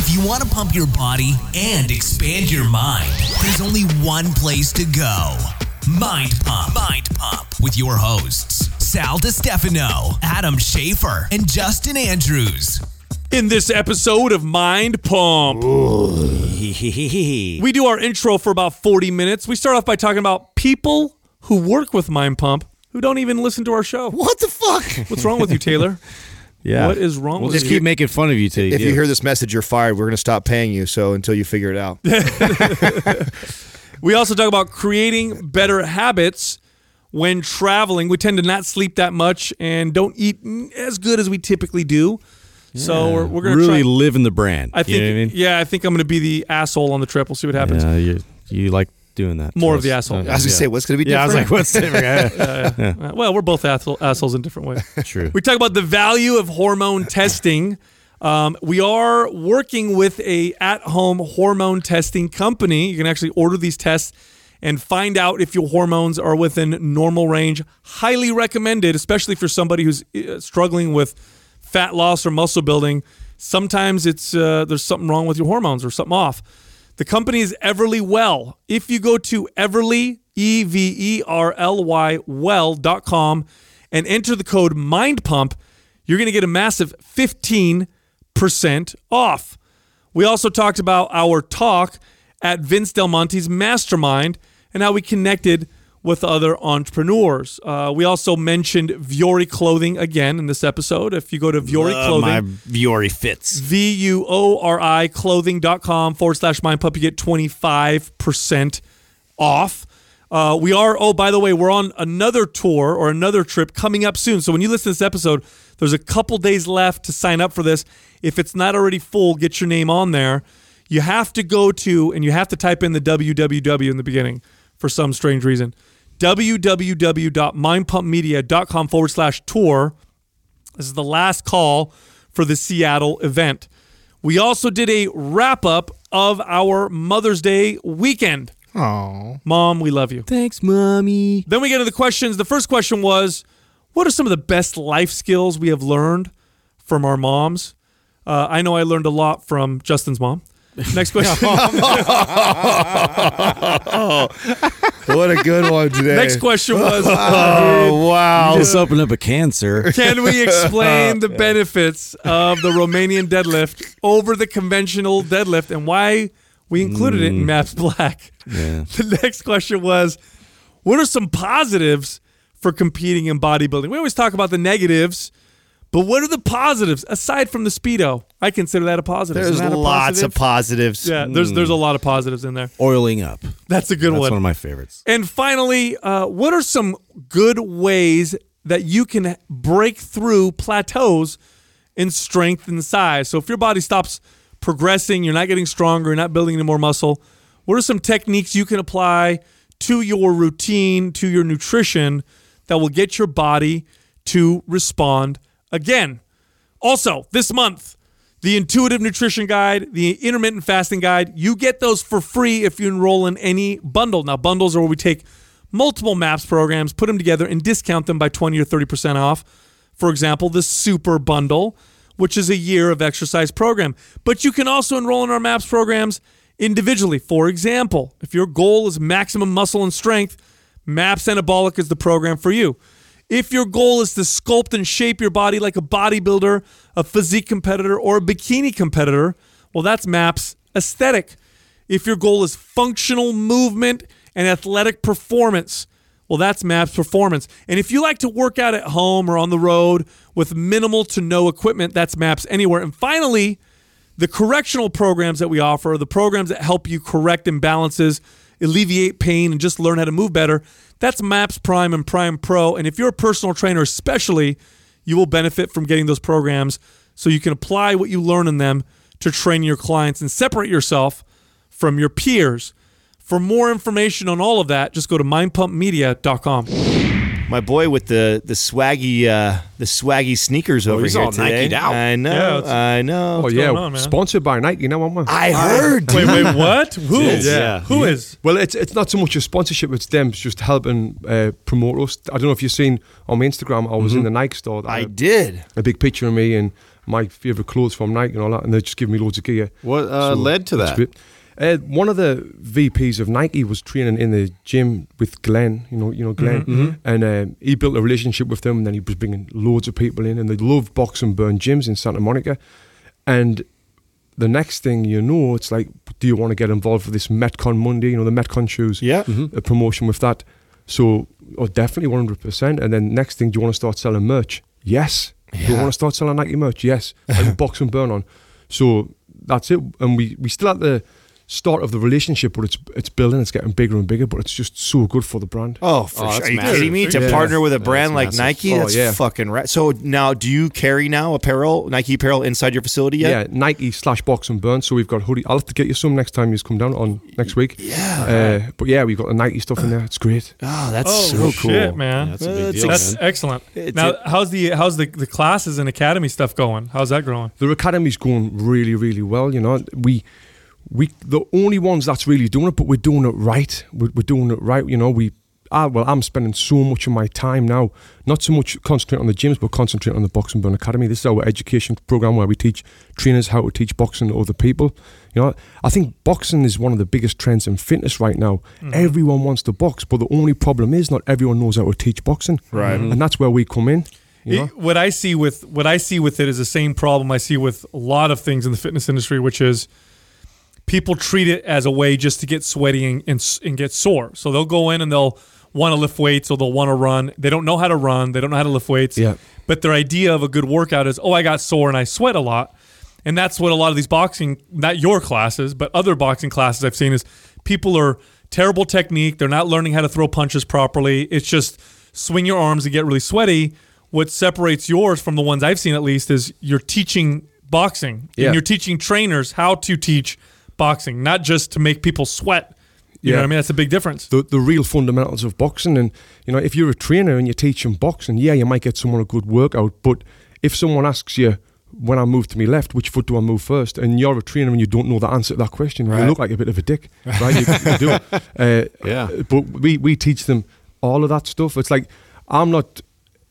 If you want to pump your body and expand your mind, there's only one place to go Mind Pump. Mind Pump with your hosts, Sal DiStefano, Adam Schafer, and Justin Andrews. In this episode of Mind Pump, we do our intro for about 40 minutes. We start off by talking about people who work with Mind Pump who don't even listen to our show. What the fuck? What's wrong with you, Taylor? Yeah. What is wrong We'll with just you? keep making fun of you till you If do. you hear this message, you're fired. We're going to stop paying you. So until you figure it out. We also talk about creating better habits when traveling. We tend to not sleep that much and don't eat as good as we typically do. So we're, we're going to really try. live in the brand. I think, you know what I mean? yeah, I think I'm going to be the asshole on the trip. We'll see what happens. Yeah, you, you like doing that. More to of the asshole. Uh, I was going to yeah. say, what's going to be Yeah, I was like, what's different? Uh, well, we're both asshole, assholes in different ways. True. We talk about the value of hormone testing. Um, we are working with a at-home hormone testing company. You can actually order these tests and find out if your hormones are within normal range. Highly recommended, especially for somebody who's uh, struggling with fat loss or muscle building. Sometimes it's uh, there's something wrong with your hormones or something off. The company is Everly Well. If you go to Everly, E V E R L Y, well.com and enter the code MINDPUMP, you're going to get a massive 15% off. We also talked about our talk at Vince Del Monte's Mastermind and how we connected with other entrepreneurs. Uh, we also mentioned Vuori Clothing again in this episode. If you go to Vuori Love Clothing, my Vuori fits. V U O R I clothing.com forward slash mind pump. You get 25% off. Uh, we are, oh, by the way, we're on another tour or another trip coming up soon. So when you listen to this episode, there's a couple days left to sign up for this. If it's not already full, get your name on there. You have to go to, and you have to type in the www in the beginning for some strange reason. www.mindpumpmedia.com forward slash tour. This is the last call for the Seattle event. We also did a wrap up of our Mother's Day weekend. Oh. Mom, we love you. Thanks, mommy. Then we get to the questions. The first question was What are some of the best life skills we have learned from our moms? Uh, I know I learned a lot from Justin's mom. Next question. Oh. What a good one today. Next question was Oh, wow. You just opened up a cancer. Can we explain the benefits of the Romanian deadlift over the conventional deadlift and why we included it in mm. Maps Black? Yeah. The next question was What are some positives for competing in bodybuilding? We always talk about the negatives, but what are the positives aside from the Speedo? I consider that a positive. There's a lots positive? of positives. Yeah, there's there's a lot of positives in there. Oiling up. That's a good That's one. That's one of my favorites. And finally, uh, what are some good ways that you can break through plateaus in strength and size? So if your body stops progressing, you're not getting stronger, you're not building any more muscle, what are some techniques you can apply to your routine, to your nutrition that will get your body to respond again? Also, this month, the intuitive nutrition guide, the intermittent fasting guide, you get those for free if you enroll in any bundle. Now, bundles are where we take multiple MAPS programs, put them together, and discount them by 20 or 30% off. For example, the Super Bundle, which is a year of exercise program. But you can also enroll in our MAPS programs individually. For example, if your goal is maximum muscle and strength, MAPS Anabolic is the program for you. If your goal is to sculpt and shape your body like a bodybuilder, a physique competitor, or a bikini competitor, well, that's MAPS Aesthetic. If your goal is functional movement and athletic performance, well, that's MAPS Performance. And if you like to work out at home or on the road with minimal to no equipment, that's MAPS Anywhere. And finally, the correctional programs that we offer, the programs that help you correct imbalances, alleviate pain, and just learn how to move better. That's MAPS Prime and Prime Pro. And if you're a personal trainer, especially, you will benefit from getting those programs so you can apply what you learn in them to train your clients and separate yourself from your peers. For more information on all of that, just go to mindpumpmedia.com. My boy with the the swaggy uh, the swaggy sneakers over he's here all today. Nike'd out. I know. Yeah, I know. Oh yeah, going on, man? sponsored by Nike. You know what? man? I heard. Wait, wait, what? Who? Yes. Yeah. Who is? Well, it's it's not so much a sponsorship; it's them just helping uh, promote us. I don't know if you've seen on my Instagram. I was in the Nike store. I did. a big picture of me and my favorite clothes from Nike and all that, and they just give me loads of gear. What uh, So led to that's that? Great. Uh, one of the VPs of Nike was training in the gym with Glenn. You know, you know Glenn, Mm-hmm, and um, he built a relationship with them. And then he was bringing loads of people in, and they love Box N' Burn gyms in Santa Monica. And the next thing you know, it's like, do you want to get involved with this Metcon Monday? You know, the Metcon shoes, Yeah. a promotion with that. So, oh, definitely one hundred percent. And then next thing, do you want to start selling merch? Yes. Do you want to start selling Nike merch? Yes. And Box N' Burn on. So that's it. And we we still at the start of the relationship, but it's it's building. It's getting bigger and bigger. But it's just so good for the brand. Oh, for Oh, sure. that's Are you massive. kidding me? To Yeah. partner with a That's brand like massive. Nike, Oh, that's yeah. fucking right. So now, do you carry now apparel, Nike apparel inside your facility yet? Yeah, Nike slash Box N' Burn. So we've got hoodie. I'll have to get you some next time you come down on next week. Yeah. Uh, but yeah, we've got the Nike stuff in there. It's great. Oh, that's Oh so cool. shit, man! Yeah, that's a big deal, That's man. excellent. It's now, a- how's the how's the, the classes and academy stuff going? How's that growing? The academy's going really, really well. You know, we we the only ones that's really doing it, but we're doing it right. We're, we're doing it right. You know, we. Ah, well, I'm spending so much of my time now, not so much concentrating on the gyms, but concentrating on the Box N' Burn Academy. This is our education program where we teach trainers how to teach boxing to other people. You know, I think boxing is one of the biggest trends in fitness right now. Everyone wants to box, but the only problem is not everyone knows how to teach boxing. Right. And that's where we come in. You know? It- what I see with what I see with it is the same problem I see with a lot of things in the fitness industry, which is people treat it as a way just to get sweaty and, and, and get sore. So they'll go in and they'll want to lift weights or they'll want to run. They don't know how to run. They don't know how to lift weights. Yeah. But their idea of a good workout is, oh, I got sore and I sweat a lot. And that's what a lot of these boxing, not your classes, but other boxing classes I've seen is people are terrible technique. They're not learning how to throw punches properly. It's just swing your arms and get really sweaty. What separates yours from the ones I've seen at least is you're teaching boxing Yeah. and you're teaching trainers how to teach boxing, not just to make people sweat. You know Yeah. what I mean? That's a big difference. the, the real fundamentals of boxing. And, you know, if you're a trainer and you're teaching boxing, yeah, you might get someone a good workout. But if someone asks you, when I move to my left, which foot do I move first? And you're a trainer and you don't know the answer to that question, you look like a bit of a dick, right? You, you do. Uh, Yeah. But we, we teach them all of that stuff. It's like, I'm not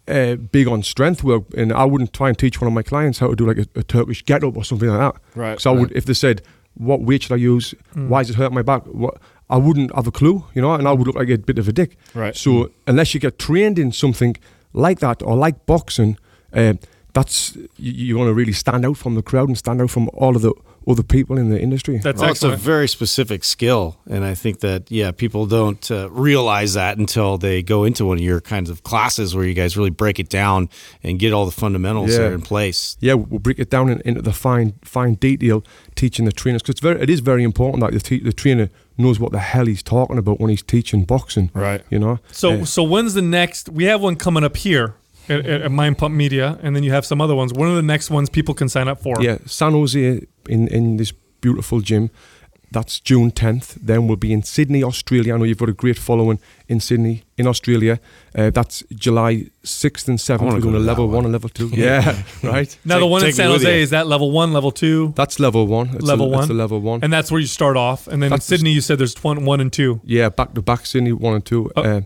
uh, big on strength work, and I wouldn't try and teach one of my clients how to do like a, a Turkish get up or something like that. Right, So I would, right. if they said, "What weight should I use? Hmm. Why does it hurt my back?" What I wouldn't have a clue, you know, and I would look like a bit of a dick. Right. So unless you get trained in something like that or like boxing, uh, that's you, you want to really stand out from the crowd and stand out from all of the other people in the industry. That's Well, a very specific skill, and I think that yeah, people don't uh, realize that until they go into one of your kinds of classes where you guys really break it down and get all the fundamentals Yeah. there in place. yeah, we'll break it down in, into the fine fine detail, teaching the trainers because very it is very important that the, te- the trainer knows what the hell he's talking about when he's teaching boxing. Right. You know. So, Uh, so when's the next? We have one coming up here at, at at Mind Pump Media, and then you have some other ones. When are the next ones people can sign up for? Yeah, San Jose in in this beautiful gym. That's June 10th. Then we'll be in Sydney, Australia. I know you've got a great following in Sydney, in Australia. Uh, that's July 6th and 7th. We're go going to to level one. one and level two. Yeah, right. Now the one in San Jose is that level one, level two, That's level one. It's Level the, one? That's the level one. and that's where you start off. And then That's in Sydney, you said there's one, one and two. yeah, back to back, Sydney one and two. Oh. Uh,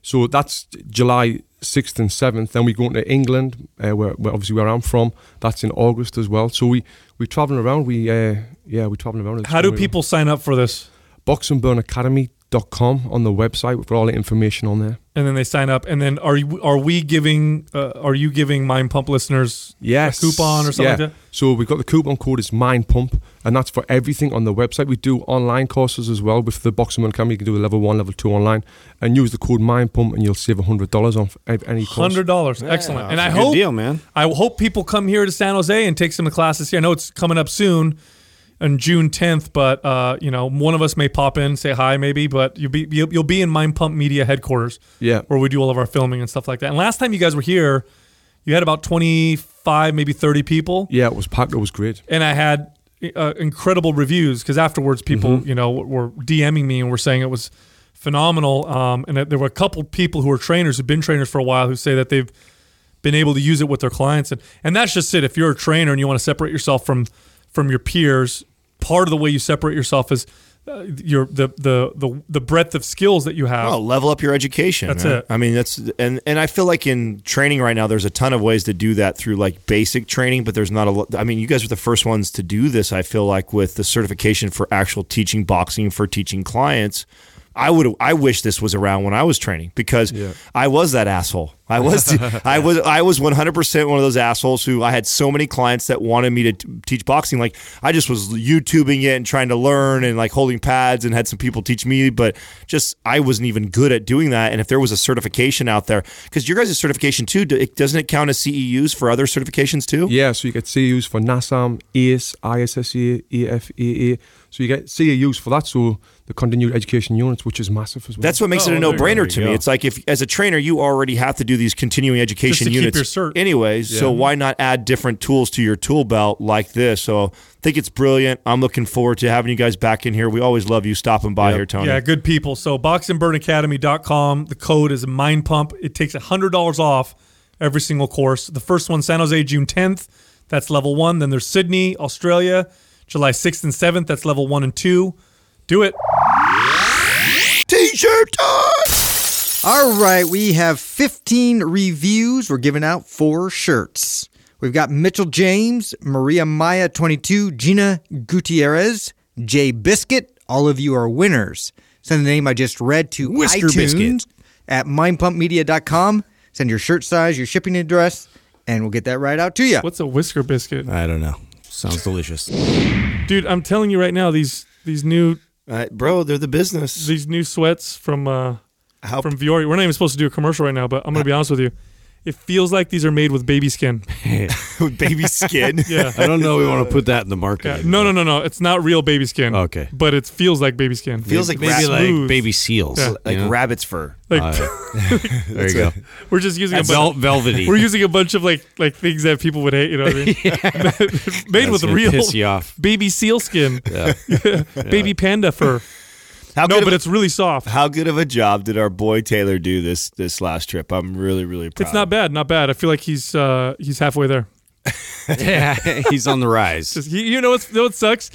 so that's July 6th and 7th. Then we go into England, uh, where, where obviously where I'm from. That's in August as well. So we we traveling around. We uh, yeah, we traveling around. How do people sign up for this? boxandburnacademy.com on the website. We've got all the information on there. And then they sign up, and then are you are we giving uh, are you giving Mind Pump listeners Yes. a coupon or something yeah. like that? So we've got the coupon code is Mind Pump, and that's for everything on the website. We do online courses as well with the Boxing Academy. You can do a level one, level two online, and use the code Mind Pump, and you'll save hundred dollars on any course. Hundred dollars, excellent. And I good hope deal, man. I hope people come here to San Jose and take some of the classes here. I know it's coming up soon on June 10th, but uh, you know, one of us may pop in, say hi, maybe. But you'll be you'll, you'll be in Mind Pump Media headquarters, Yeah. where we do all of our filming and stuff like that. And last time you guys were here, you had about 25, maybe 30 people, Yeah, it was packed. It was great. and I had uh, incredible reviews because afterwards, people you know were DMing me and were saying it was phenomenal. Um, and there were a couple people who are trainers who've been trainers for a while who say that they've been able to use it with their clients and and that's just it if you're a trainer and you want to separate yourself from from your peers part of the way you separate yourself is uh, your the, the the the breadth of skills that you have. Oh, level up your education. That's man. it. I mean, that's and and I feel like in training right now, there's a ton of ways to do that through like basic training, but there's not a. lo- I mean, you guys are the first ones to do this. I feel like with the certification for actual teaching boxing for teaching clients. I would. I wish this was around when I was training because I was that asshole. I was. I was. I was 100 percent one of those assholes who I had so many clients that wanted me to t- teach boxing. Like I just was YouTubing it and trying to learn and like holding pads and had some people teach me, but just I wasn't even good at doing that. And if there was a certification out there, because your guys' certification too, it- doesn't it count as CEUs for other certifications too? Yeah, so you get CEUs for NASM, ACE, ISSA, AFAA. So you get CEUs for that. So the continued education units, which is massive as well. That's what makes Oh, it a oh, there you go. no-brainer to me. go. It's like if, as a trainer, you already have to do these continuing education to keep units, your cert. anyways. So why not add different tools to your tool belt like this? So I think it's brilliant. I'm looking forward to having you guys back in here. We always love you stopping by here, Tony. Yeah, good people. So boxandburnacademy.com. The code is Mind Pump. It takes $100 off every single course. The first one, San Jose, June 10th. That's level one. Then there's Sydney, Australia, July 6th and 7th. That's level one and two. Do it. T-shirt time. All right, we have 15 reviews. We're giving out four shirts. We've got Mitchell James, Maria Maya 22, Gina Gutierrez, Jay Biscuit. All of you are winners. Send the name I just read to Whisker iTunes Biscuit. at mindpumpmedia.com. Send your shirt size, your shipping address, and we'll get that right out to you. What's a whisker biscuit? I don't know. Sounds delicious. Dude, I'm telling you right now, these these new Uh, bro, they're the business. these new sweats from uh How from Vuori. We're not even supposed to do a commercial right now, but I'm gonna be honest with you. It feels like these are made with baby skin. with baby skin. Yeah. I don't know. We want to put that in the market. Yeah. No, no, no, no. It's not real baby skin. Okay. But it feels like baby skin. Feels like maybe like smooth. baby seals. Yeah. like know? rabbit's fur. like uh, there you go. we're just using a That's bunch. velvety. We're using a bunch of like like things that people would hate. You know what I mean? Made That's with real piss you off. baby seal skin, Yeah. baby panda fur. How No, but a- it's really soft. how good of a job did our boy Taylor do this this last trip? I'm really really proud. It's not bad, not bad. I feel like he's uh he's halfway there. yeah. He's on the rise. Just, he, you know what's, you know what sucks?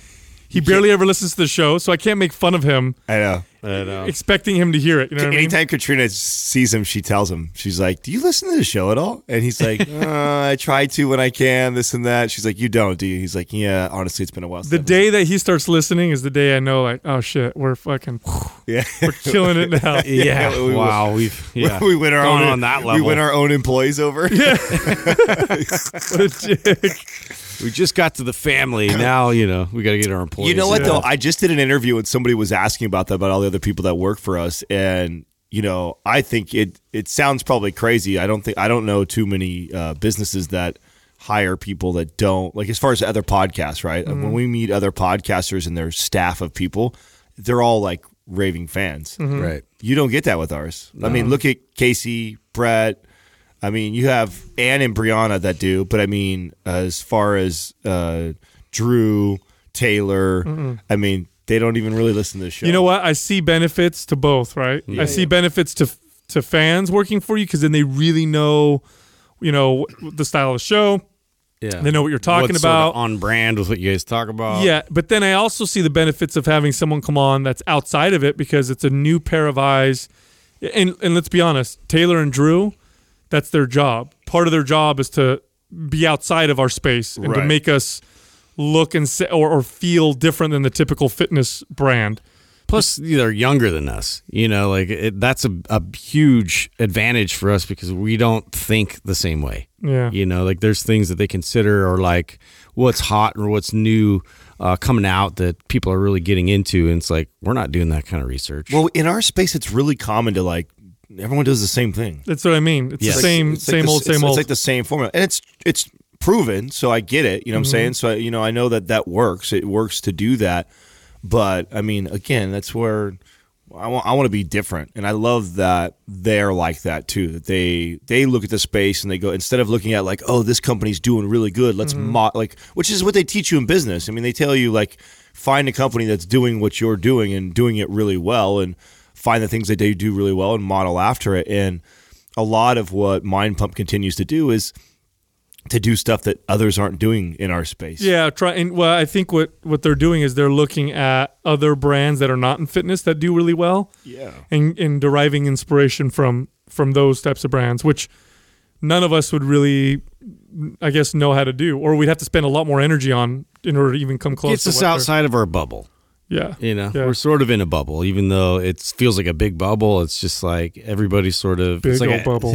He barely ever listens to the show, so I can't make fun of him, I know. I know. expecting him to hear it. You know what I mean? Anytime Katrina sees him, she tells him, she's like, Do you listen to the show at all? And he's like, uh, I try to when I can, this and that. She's like, You don't, do you? He's like, Yeah, honestly, it's been a while. The day that he starts listening is the day I know, like, oh shit, we're fucking, yeah. we're killing it now. Yeah. we- wow. We've yeah. we win our Gone own on that level. We level. win our own employees over. What a dick. We just got to the family. Now you know we got to get our employees. You know what though? I just did an interview and somebody was asking about that about all the other people that work for us, and you know, I think it it sounds probably crazy. I don't think I don't know too many uh, businesses that hire people that don't like as far as other podcasts, right? Uh, when mm-hmm. we meet other podcasters and their staff of people, they're all like raving fans. Mm-hmm. right. You don't get that with ours. I mean, look at Casey, Brett. I mean, you have Anne and Brianna that do, but I mean, as far as uh, Drew, Taylor, I mean, they don't even really listen to the show. You know what? I see benefits to both, right? I see benefits to to fans working for you because then they really know, you know, the style of the show. Yeah. They know what you're talking What's sort of about. on brand with what you guys talk about. Yeah, but then I also see the benefits of having someone come on that's outside of it because it's a new pair of eyes. And and let's be honest, Taylor and Drew, that's their job. Part of their job is to be outside of our space and to make us look and say, or, or feel different than the typical fitness brand. Plus, they're younger than us. You know, like it, that's a, a huge advantage for us because we don't think the same way. Yeah. You know, like there's things that they consider or like what's hot or what's new uh, coming out that people are really getting into. And it's like, we're not doing that kind of research. well, in our space, it's really common to like everyone does the same thing. That's what I mean. It's Yes. the same It's like same the- old it's- same it's old. It's like the same formula, and it's it's proven. So I get it. You know what Mm-hmm. I'm saying? So you know, I know that that works. It works to do that. But I mean, again, that's where I want. I want to be different, and I love that they're like that too. That they they look at the space and they go instead of looking at like, oh, this company's doing really good. Let's Mm-hmm. mo- like, which is what they teach you in business. I mean, they tell you like, find a company that's doing what you're doing and doing it really well, and find the things that they do really well and model after it. And a lot of what Mind Pump continues to do is to do stuff that others aren't doing in our space. Yeah, try and well, I think what what they're doing is they're looking at other brands that are not in fitness that do really well, Yeah. and and deriving inspiration from from those types of brands, which none of us would really, I guess, know how to do, or we'd have to spend a lot more energy on in order to even come close. Gets to us outside of our bubble. Yeah, You know, Yeah. we're sort of in a bubble, even though it feels like a big bubble. It's just like everybody's sort of Big it's like old a- bubble.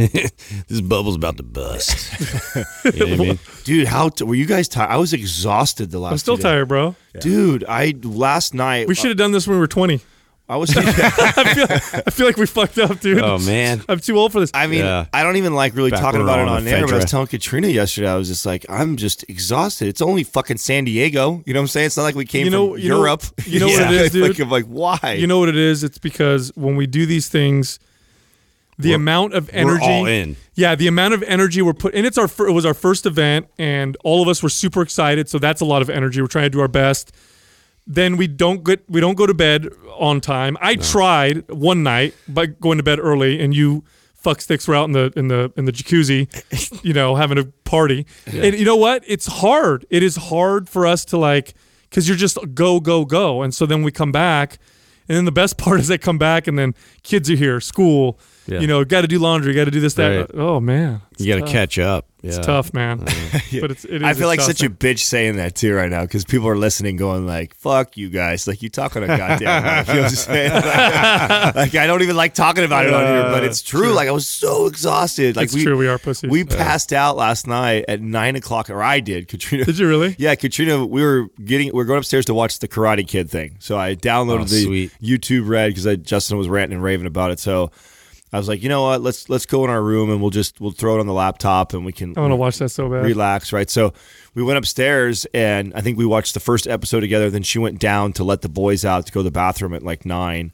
this bubble's about to bust. you know I mean? Dude, how t- were you guys tired? I was exhausted the last I'm still tired, bro. Dude, I last night We should have done this when we were 20. I was I feel like we fucked up, dude. Oh man, I'm too old for this. I mean, Yeah. I don't even like really Back talking about it on on air, but I was telling Katrina yesterday, I was just like, I'm just exhausted. It's only fucking San Diego. You know what I'm saying? It's not like we came You know- from you know- Europe. you know what it is, dude? Like, I'm like, why? You know what it is? It's because when we do these things, the amount of energy. we're all in. Yeah, the amount of energy we're put, and it's our fir- it was our first event, and all of us were super excited. So that's a lot of energy. We're trying to do our best. Then we don't get we don't go to bed on time. I tried one night by going to bed early, and you fuck sticks were out in the in the in the jacuzzi, you know, having a party. And you know what? It's hard. It is hard for us to like because you're just go go go, and so then we come back. And then the best part is they come back and then kids are here, school, Yeah. you know, got to do laundry, got to do this, that. Right. Oh man, it's you got to catch up. It's tough, man. but it's, it is I feel like such a bitch saying that too right now because people are listening, going like, "Fuck you guys!" Like you talking a goddamn. life. You know what I'm saying? Like, like, I don't even like talking about it on here, but it's true. Like I was so exhausted. Like It's true, we are pussies. We Yeah. passed out last night at nine o'clock, or I did. Katrina, Did you really? Yeah, Katrina. We were getting. We are going upstairs to watch the Karate Kid thing. So I downloaded Oh, the sweet. YouTube Red because Justin was ranting and raving about it. So. I was like, you know what? Let's let's go in our room and we'll just we'll throw it on the laptop and we can I want to watch that so bad. relax, right? So we went upstairs and I think we watched the first episode together. Then she went down to let the boys out to go to the bathroom at like nine.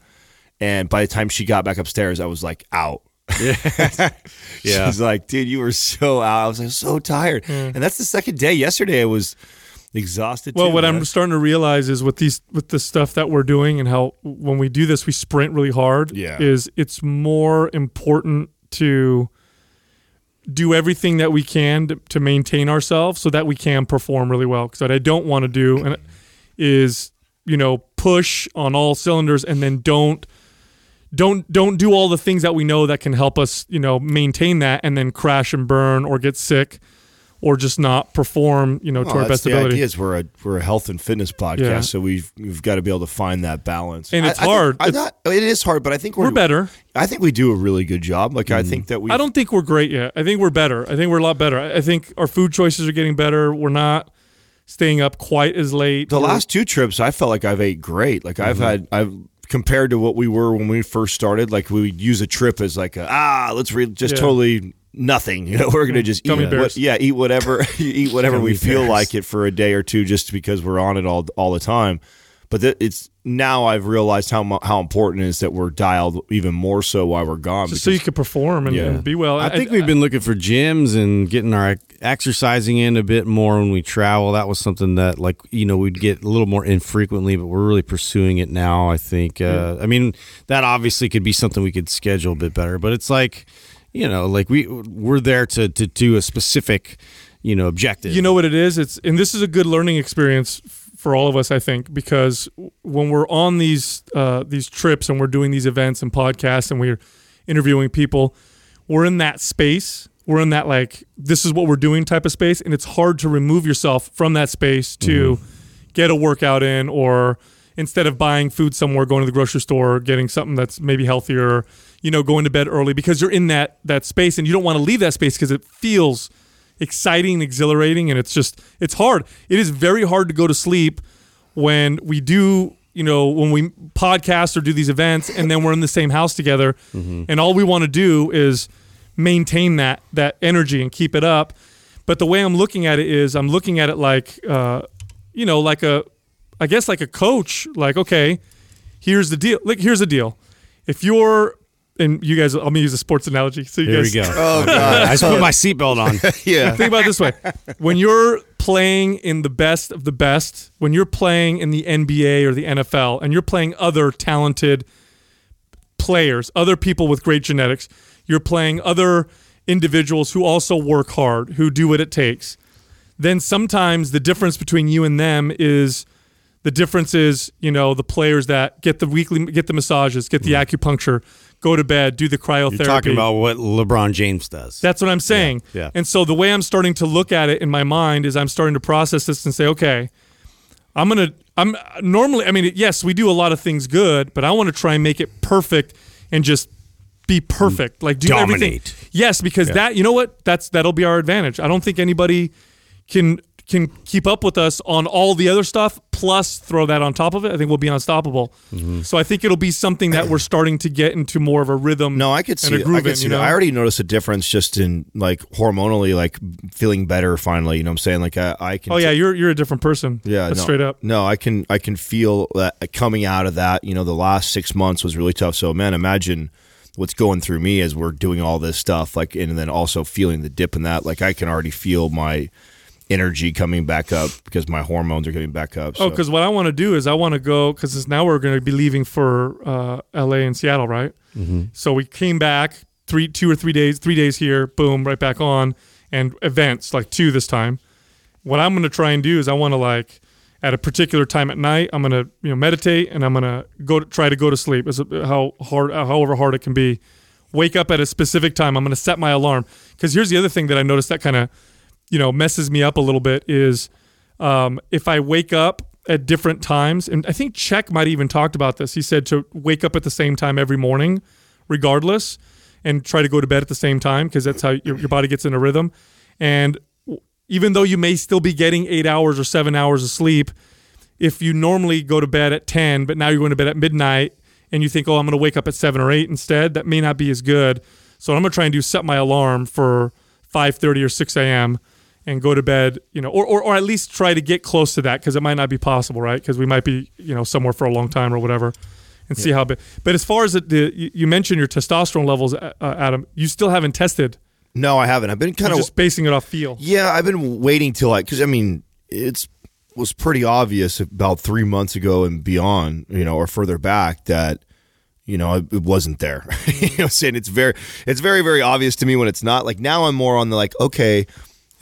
And by the time she got back upstairs, I was like out. Yeah. She's like, dude, you were so out. I was like, so tired. Hmm. And that's the second day. Yesterday I was exhausted. Well, too, what man. I'm starting to realize is with these with the stuff that we're doing and how when we do this we sprint really hard. Yeah. Is it's more important to do everything that we can to, to maintain ourselves so that we can perform really well. Because what I don't want to do and is you know push on all cylinders and then don't don't don't do all the things that we know that can help us you know maintain that and then crash and burn or get sick or just not perform you know to Well, our best the ability. idea is we're a we're a health and fitness podcast, Yeah. so we've we've got to be able to find that balance. And it's I- I hard. I'm It's- not- it is hard, but I think we're, We're better. I think we do a really good job. Like I think that we. I don't think we're great yet. I think we're better. I think we're a lot better. I I think our food choices are getting better. We're not staying up quite as late. The last two trips, I felt like I've ate great. Like Mm-hmm. I've had, I've compared to what we were when we first started. Like we would use a trip as like a, ah, let's re- just Yeah. totally nothing. You know, we're gonna just eat. What, yeah, eat whatever, eat whatever we feel bears. like it for a day or two, just because we're on it all all the time. But th- it's now I've realized how how important it is that we're dialed even more so while we're gone. just so you can perform and, Yeah. and be well. I think we've been looking for gyms and getting our exercising in a bit more when we travel. That was something that, like, you know, we'd get a little more infrequently, but we're really pursuing it now. I think. Uh, I mean, that obviously could be something we could schedule a bit better, but it's like, you know, like we we're there to to do a specific, you know, objective. You know what it is? It's and this is a good learning experience for all of us, I think, because when we're on these uh, these trips and we're doing these events and podcasts and we're interviewing people, we're in that space. We're in that like this is what we're doing type of space, and it's hard to remove yourself from that space to get a workout in, or instead of buying food somewhere, going to the grocery store, getting something that's maybe healthier. You know, going to bed early because you're in that that space, and you don't want to leave that space because it feels exciting, exhilarating, and it's just it's hard. It is very hard to go to sleep when we do, you know, when we podcast or do these events, and then we're in the same house together, and all we want to do is maintain that that energy and keep it up. But the way I'm looking at it is, I'm looking at it like, uh, you know, like a, I guess like a coach. Like, okay, here's the deal. Like, here's the deal. If you're and you guys, I'm gonna use a sports analogy. So you Here we guys, go. Oh god, I just put my seatbelt on. yeah. think about it this way when you're playing in the best of the best when you're playing in the nba or the nfl and you're playing other talented players other people with great genetics you're playing other individuals who also work hard, who do what it takes. Then sometimes the difference between you and them is the difference is, you know, the players that get the weekly get the massages, get the acupuncture, go to bed, do the cryotherapy. You're talking about what LeBron James does. That's what I'm saying. yeah. And so the way I'm starting to look at it in my mind is I'm starting to process this and say, okay, I'm gonna. I'm normally. I mean, yes, we do a lot of things good, but I want to try and make it perfect and just be perfect. Like do everything. Yes, because that you know what? That's that'll be our advantage. I don't think anybody can can keep up with us on all the other stuff. Plus, throw that on top of it. I think we'll be unstoppable. Mm-hmm. So I think it'll be something that we're starting to get into more of a rhythm. No, I could and see. a it. groove I could in, see you know? I already noticed a difference just in like hormonally, like feeling better finally. You know what I'm saying? Like I, I can. Oh yeah, you're you're a different person. Yeah, That's no, straight up. No, I can I can feel that coming out of that. You know, the last six months was really tough. So, man, imagine what's going through me as we're doing all this stuff. Like, and then also feeling the dip in that. Like, I can already feel my energy coming back up because my hormones are coming back up. Oh, because what I want to do is I want to go because now we're going to be leaving for uh, L.A. and Seattle, right? Mm-hmm. So we came back three, two or three days, three days here, boom, right back on, and events like two this time. What I'm going to try and do is I want to like at a particular time at night, I'm going to you know meditate and I'm going to go to, try to go to sleep. As how hard, however hard it can be. Wake up at a specific time. I'm going to set my alarm because here's the other thing that I noticed that kind of you know messes me up a little bit is um, if I wake up at different times, and I think Chek might even talked about this. He said to wake up at the same time every morning, regardless, and try to go to bed at the same time because that's how your, your body gets in a rhythm. And even though you may still be getting eight hours or seven hours of sleep, if you normally go to bed at 10, but now you're going to bed at midnight and you think, oh, I'm going to wake up at seven or eight instead, that may not be as good. So I'm going to try and do set my alarm for 5.30 or 6 a.m. and go to bed, you know, or, or, or at least try to get close to that because it might not be possible, right? Because we might be, you know, somewhere for a long time or whatever and see how big. But as far as the, the you- you mentioned your testosterone levels, uh, Adam, you still haven't tested. no, I haven't. I've been kind You're of just basing it off feel. Yeah, I've been waiting till like because I mean it's was pretty obvious about three months ago and beyond, you know, or further back that you know it, it wasn't there. you know, what I'm saying it's very it's very very obvious to me when it's not. Like now, I'm more on the like okay.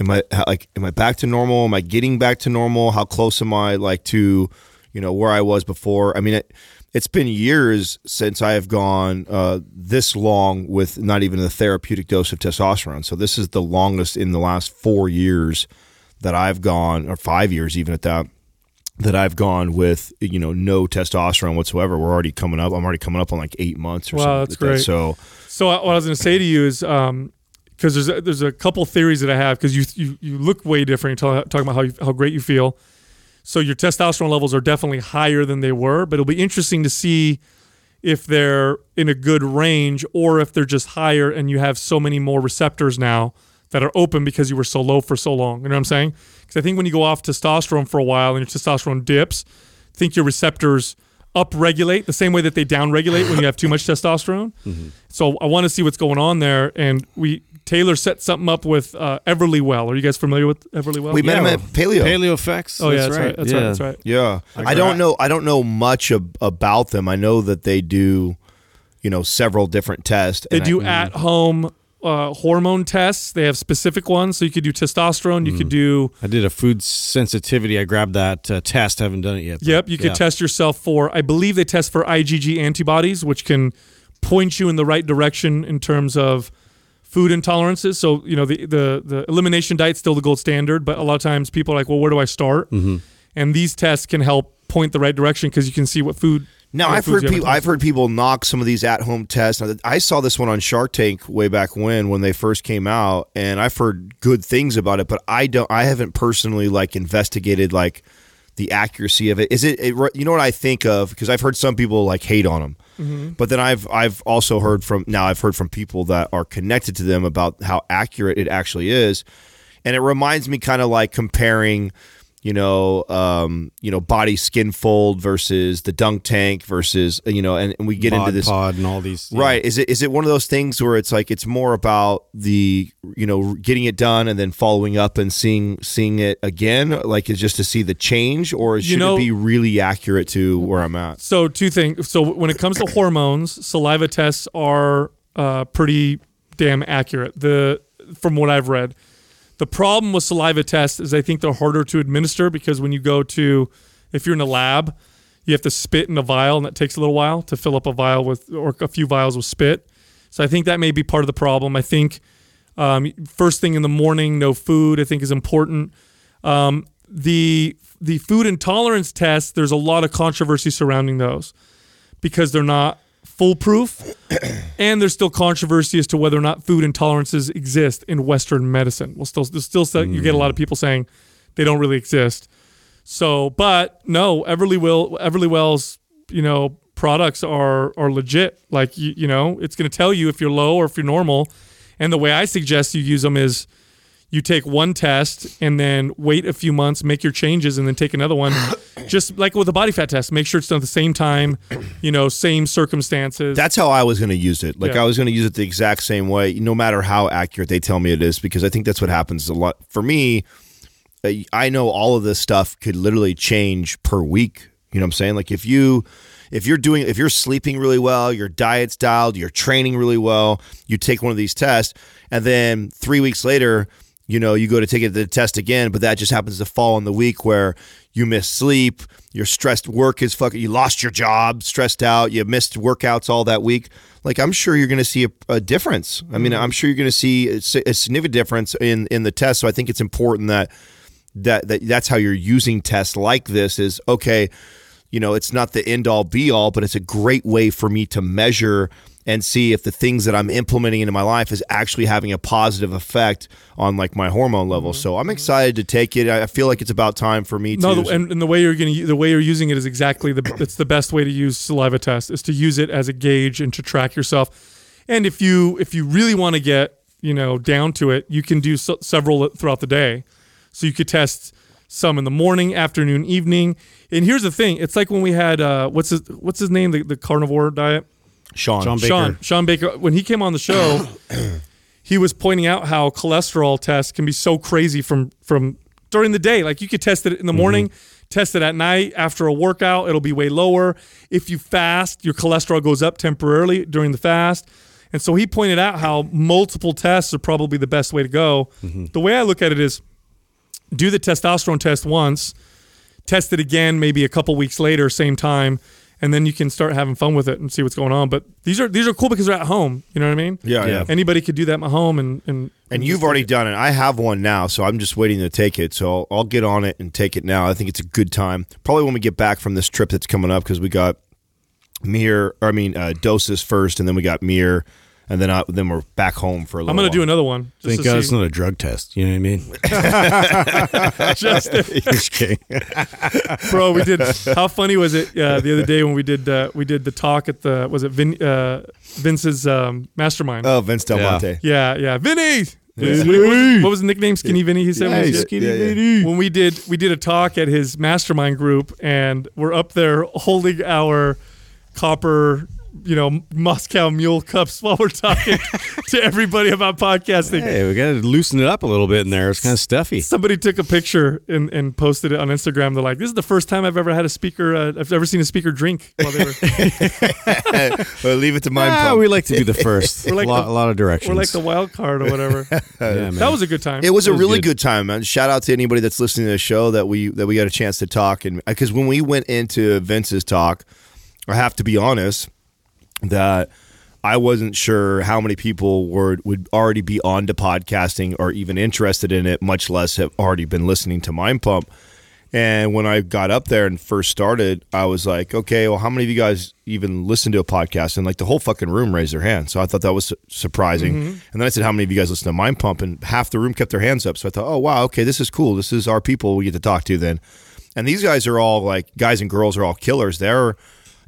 Am I how- like am I back to normal? Am I getting back to normal? How close am I like to, you know, where I was before? I mean, it, it's been years since I have gone uh, this long with not even a therapeutic dose of testosterone. So this is the longest in the last four years that I've gone, or five years even at that, that I've gone with you know no testosterone whatsoever. We're already coming up. I'm already coming up on like eight months or Wow, something. that's like that. great. So So uh, what I was going to say to you is, because there's a, there's a couple theories that I have because you, you you look way different. You're talking about how you, how great you feel. So your testosterone levels are definitely higher than they were, but it'll be interesting to see if they're in a good range or if they're just higher and you have so many more receptors now that are open because you were so low for so long. You know what I'm saying? Because I think when you go off testosterone for a while and your testosterone dips, I think your receptors upregulate the same way that they downregulate when you have too much testosterone. Mm-hmm. So I want to see what's going on there. And we Taylor set something up with uh, Everly Well. Are you guys familiar with Everly Well? we met him at Paleo. PaleoFX. Oh yeah, that's right. That's right. That's right. Yeah, I don't know. I don't know much ab- about them. I know that they do, you know, several different tests. They and I- do at home uh, hormone tests. They have specific ones, so you could do testosterone. You could do. I did a food sensitivity. I grabbed that uh, test. Haven't done it yet. but Yep, you could yeah. test yourself for. I believe they test for IgG antibodies, which can point you in the right direction in terms of food intolerances. So you know the the the elimination diet's still the gold standard, but a lot of times people are like, well, where do I start? Mm-hmm. And these tests can help point the right direction because you can see what food. Now what I've heard people. I've heard people knock some of these at-home tests. Now, I saw this one on Shark Tank way back when, when they first came out, and I've heard good things about it. But I don't. I haven't personally like investigated like the accuracy of it. Is it? it you know what I think of because I've heard some people like hate on them, Mm-hmm. but then I've I've also heard from now I've heard from people that are connected to them about how accurate it actually is, and it reminds me kind of like comparing you know, um, you know, body skin fold versus the dunk tank versus you know, and, and we get into this pod and all these. yeah. right. Is it is it one of those things where it's like it's more about the you know getting it done and then following up and seeing seeing it again, like is just to see the change, or should know- it be really accurate to where I'm at? So two things. So when it comes to hormones, saliva tests are uh, pretty damn accurate. The from what I've read, the problem with saliva tests is I think they're harder to administer because when you go to, if you're in a lab, you have to spit in a vial, and that takes a little while to fill up a vial with or a few vials with spit. So I think that may be part of the problem. I think um, first thing in the morning, no food. I think is important. Um, the the food intolerance tests. There's a lot of controversy surrounding those because they're not foolproof, and there's still controversy as to whether or not food intolerances exist in Western medicine. Well, still, there's still you get a lot of mm. people saying they don't really exist. So, but no, Everly Well Everly Wells, you know, products are are legit. Like you, you know, it's going to tell you if you're low or if you're normal. And the way I suggest you use them is you take one test and then wait a few months, make your changes, and then take another one. Just like with a body fat test, make sure it's done at the same time, you know, same circumstances. That's how I was going to use it. Like Yeah. I was going to use it the exact same way, no matter how accurate they tell me it is, because I think that's what happens a lot. For me, I know all of this stuff could literally change per week. You know what I'm saying? Like if you if you're doing if you're sleeping really well, your diet's dialed, you're training really well, you take one of these tests, and then three weeks later, you know, you go to take it the test again, but that just happens to fall in the week where you miss sleep, you're stressed, work is fucking, you lost your job, stressed out, you missed workouts all that week. Like I'm sure you're going to see a, a difference. I mean, mm-hmm. I'm sure you're going to see a, a significant difference in in the test. So I think it's important that that, that that's how you're using tests like this is okay you know it's not the end all be all but it's a great way for me to measure and see if the things that i'm implementing into my life is actually having a positive effect on like my hormone levels so i'm excited to take it i feel like it's about time for me no, to the, and, and the way you're going the way you're using it is exactly the it's the best way to use saliva test is to use it as a gauge and to track yourself. And if you if you really want to get you know down to it, you can do so, several throughout the day. So you could test some in the morning, afternoon, evening. And here's the thing: it's like when we had uh, what's his what's his name the, the carnivore diet. Sean, Shawn Baker. Sean Shawn Baker when he came on the show, he was pointing out how cholesterol tests can be so crazy from from during the day. Like you could test it in the mm-hmm. morning, test it at night after a workout, it'll be way lower. If you fast, your cholesterol goes up temporarily during the fast. And so he pointed out how multiple tests are probably the best way to go. Mm-hmm. The way I look at it is do the testosterone test once, test it again maybe a couple weeks later, same time, and then you can start having fun with it and see what's going on. But these are these are cool because they're at home. You know what I mean? yeah, yeah. Anybody could do that at my home and and And you've already done it. I have one now, so I'm just waiting to take it. So I'll, I'll get on it and take it now. I think it's a good time. Probably when we get back from this trip that's coming up, because we got MIIR, or I mean, uh, doses first, and then we got MIIR, and then I, then we're back home for a little. I'm gonna do another one. just Thank God see. it's not a drug test. You know what I mean? Just- Just kidding. bro. We did. How funny was it uh, the other day when we did uh, we did the talk at the was it Vin, uh, Vince's um, mastermind? Oh, Vince Del Yeah. Monte. yeah, yeah, Vinny. What was, what was the nickname? Skinny Vinny. He said. when he Nice. Yeah, yeah. when we did we did a talk at his mastermind group and we're up there holding our copper you know moscow mule cups while we're talking to everybody about podcasting Hey, we got to loosen it up a little bit in there. It's kind of stuffy. somebody took a picture and, and posted it on instagram they're like this is the first time i've ever had a speaker uh, i've ever seen a speaker drink while they were Well, leave it to my Ah, we like to be the first. We're like a, lot, the- a lot of directions. we're like the wild card or whatever yeah, that was a good time It was a was really good. good. time, man. Shout out to anybody that's listening to the show that we that we got a chance to talk and because when we went into Vince's talk, I have to be honest that I wasn't sure how many people were would already be on to podcasting or even interested in it, much less have already been listening to Mind Pump. And when I got up there and first started, I was like, okay, well, how many of you guys even listen to a podcast? And like the whole fucking room raised their hand. So I thought that was su- surprising. Mm-hmm. And then I said, how many of you guys listen to Mind Pump? And half the room kept their hands up. So I thought, oh, wow, okay, this is cool. This is our people we get to talk to then. And these guys are all like, guys and girls are all killers. They're,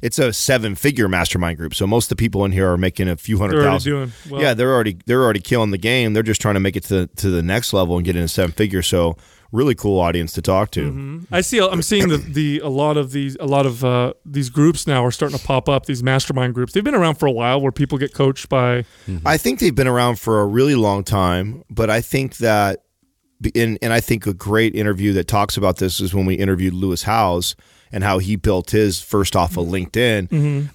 it's a seven figure mastermind group. So most of the people in here are making a few 100 They're thousand. doing well. yeah, they're already they're already killing the game. They're just trying to make it to to the next level and get into seven figure. So really cool audience to talk to. I see. I'm seeing the, the a lot of these a lot of uh, these groups now are starting to pop up. These mastermind groups. They've been around for a while, where people get coached by. I think they've been around for a really long time, but I think that, and, and I think a great interview that talks about this is when we interviewed Lewis Howes and how he built his first off of LinkedIn.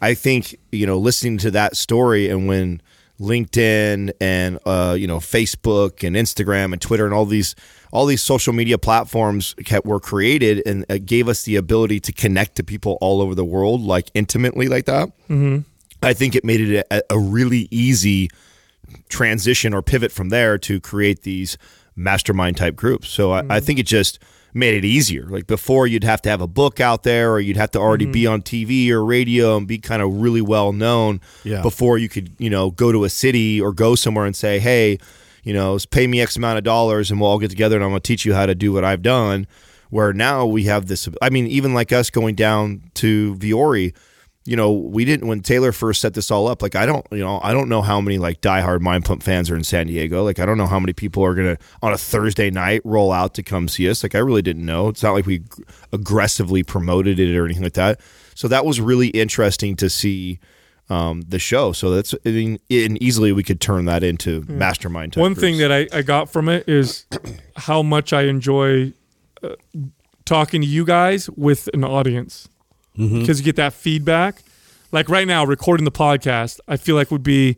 I think, you know, listening to that story and when LinkedIn and uh, you know Facebook and Instagram and Twitter and all these all these social media platforms kept, were created and uh, gave us the ability to connect to people all over the world like intimately like that. Mm-hmm. I think it made it a, a really easy transition or pivot from there to create these mastermind type groups. So I, I think it just made it easier. Like before, you'd have to have a book out there, or you'd have to already be mm-hmm. on TV or radio and be kind of really well known Yeah. before you could, you know, go to a city or go somewhere and say, hey, you know, pay me X amount of dollars and we'll all get together and I'm going to teach you how to do what I've done. Where now we have this, I mean, even like us going down to Vuori, you know, we didn't when Taylor first set this all up. Like, I don't, you know, I don't know how many like diehard Mind Pump fans are in San Diego. Like, I don't know how many people are gonna on a Thursday night roll out to come see us. Like, I really didn't know. It's not like we aggressively promoted it or anything like that. So that was really interesting to see um, the show. So that's I mean, and easily we could turn that into mastermind. Type One thing that I, I got from it is how much I enjoy uh, talking to you guys with an audience Mm-hmm. because you get that feedback. Like right now, recording the podcast, I feel like would be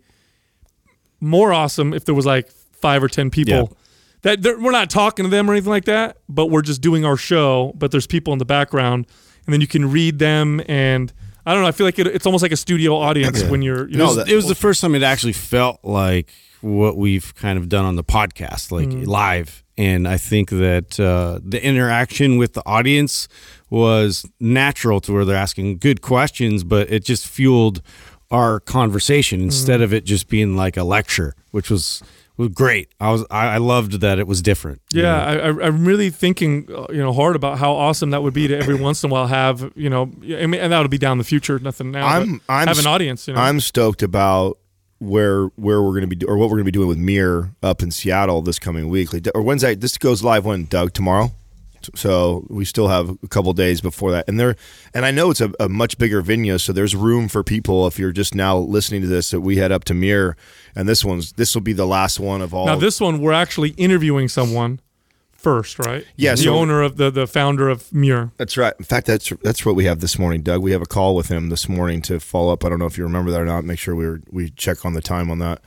more awesome if there was like five or ten people. Yeah. That we're not talking to them or anything like that, but we're just doing our show. But there's people in the background, and then you can read them. And I don't know. I feel like it, it's almost like a studio audience when you're. You It know, was, it was the first time it actually felt like what we've kind of done on the podcast, like mm-hmm. live. And I think that uh, the interaction with the audience was natural to where they're asking good questions, but it just fueled our conversation instead of it just being like a lecture, which was was great. I was I, I loved that it was different. you Yeah, know? I, I, I'm really thinking, uh, you know, hard about how awesome that would be to every once in a while have, you know, I mean, and that would be down the future, nothing now. I'm, I'm have an s- audience. You know, I'm stoked about where where we're going to be or what we're going to be doing with MIIR up in Seattle this coming week. Or Wednesday. This goes live when Doug tomorrow. So we still have a couple days before that, and there, and I know it's a, a much bigger venue, so there's room for people. If you're just now listening to this, that we head up to MIIR, and this one's this will be the last one of all. now this one we're actually interviewing someone first, right? Yeah, the so- owner of the the founder of MIIR. That's right. In fact, that's that's what we have this morning, Doug. We have a call with him this morning to follow up. I don't know if you remember that or not. Make sure we were, we check on the time on that.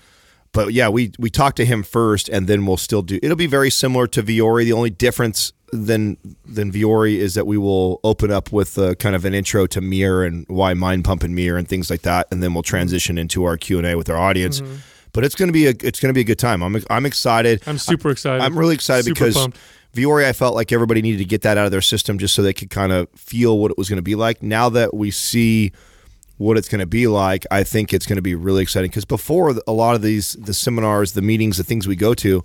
But yeah, we we talked to him first, and then we'll still do. It'll be very similar to Vuori. The only difference than than Vuori is that we will open up with uh kind of an intro to MIIR and why Mind Pump and MIIR and things like that, and then we'll transition into our Q and A with our audience. But it's gonna be a it's gonna be a good time. I'm I'm excited. I'm super excited. I'm really excited Super because pumped. Vuori, I felt like everybody needed to get that out of their system just so they could kind of feel what it was going to be like. Now that we see what it's going to be like, I think it's going to be really exciting because before a lot of these the seminars, the meetings, the things we go to,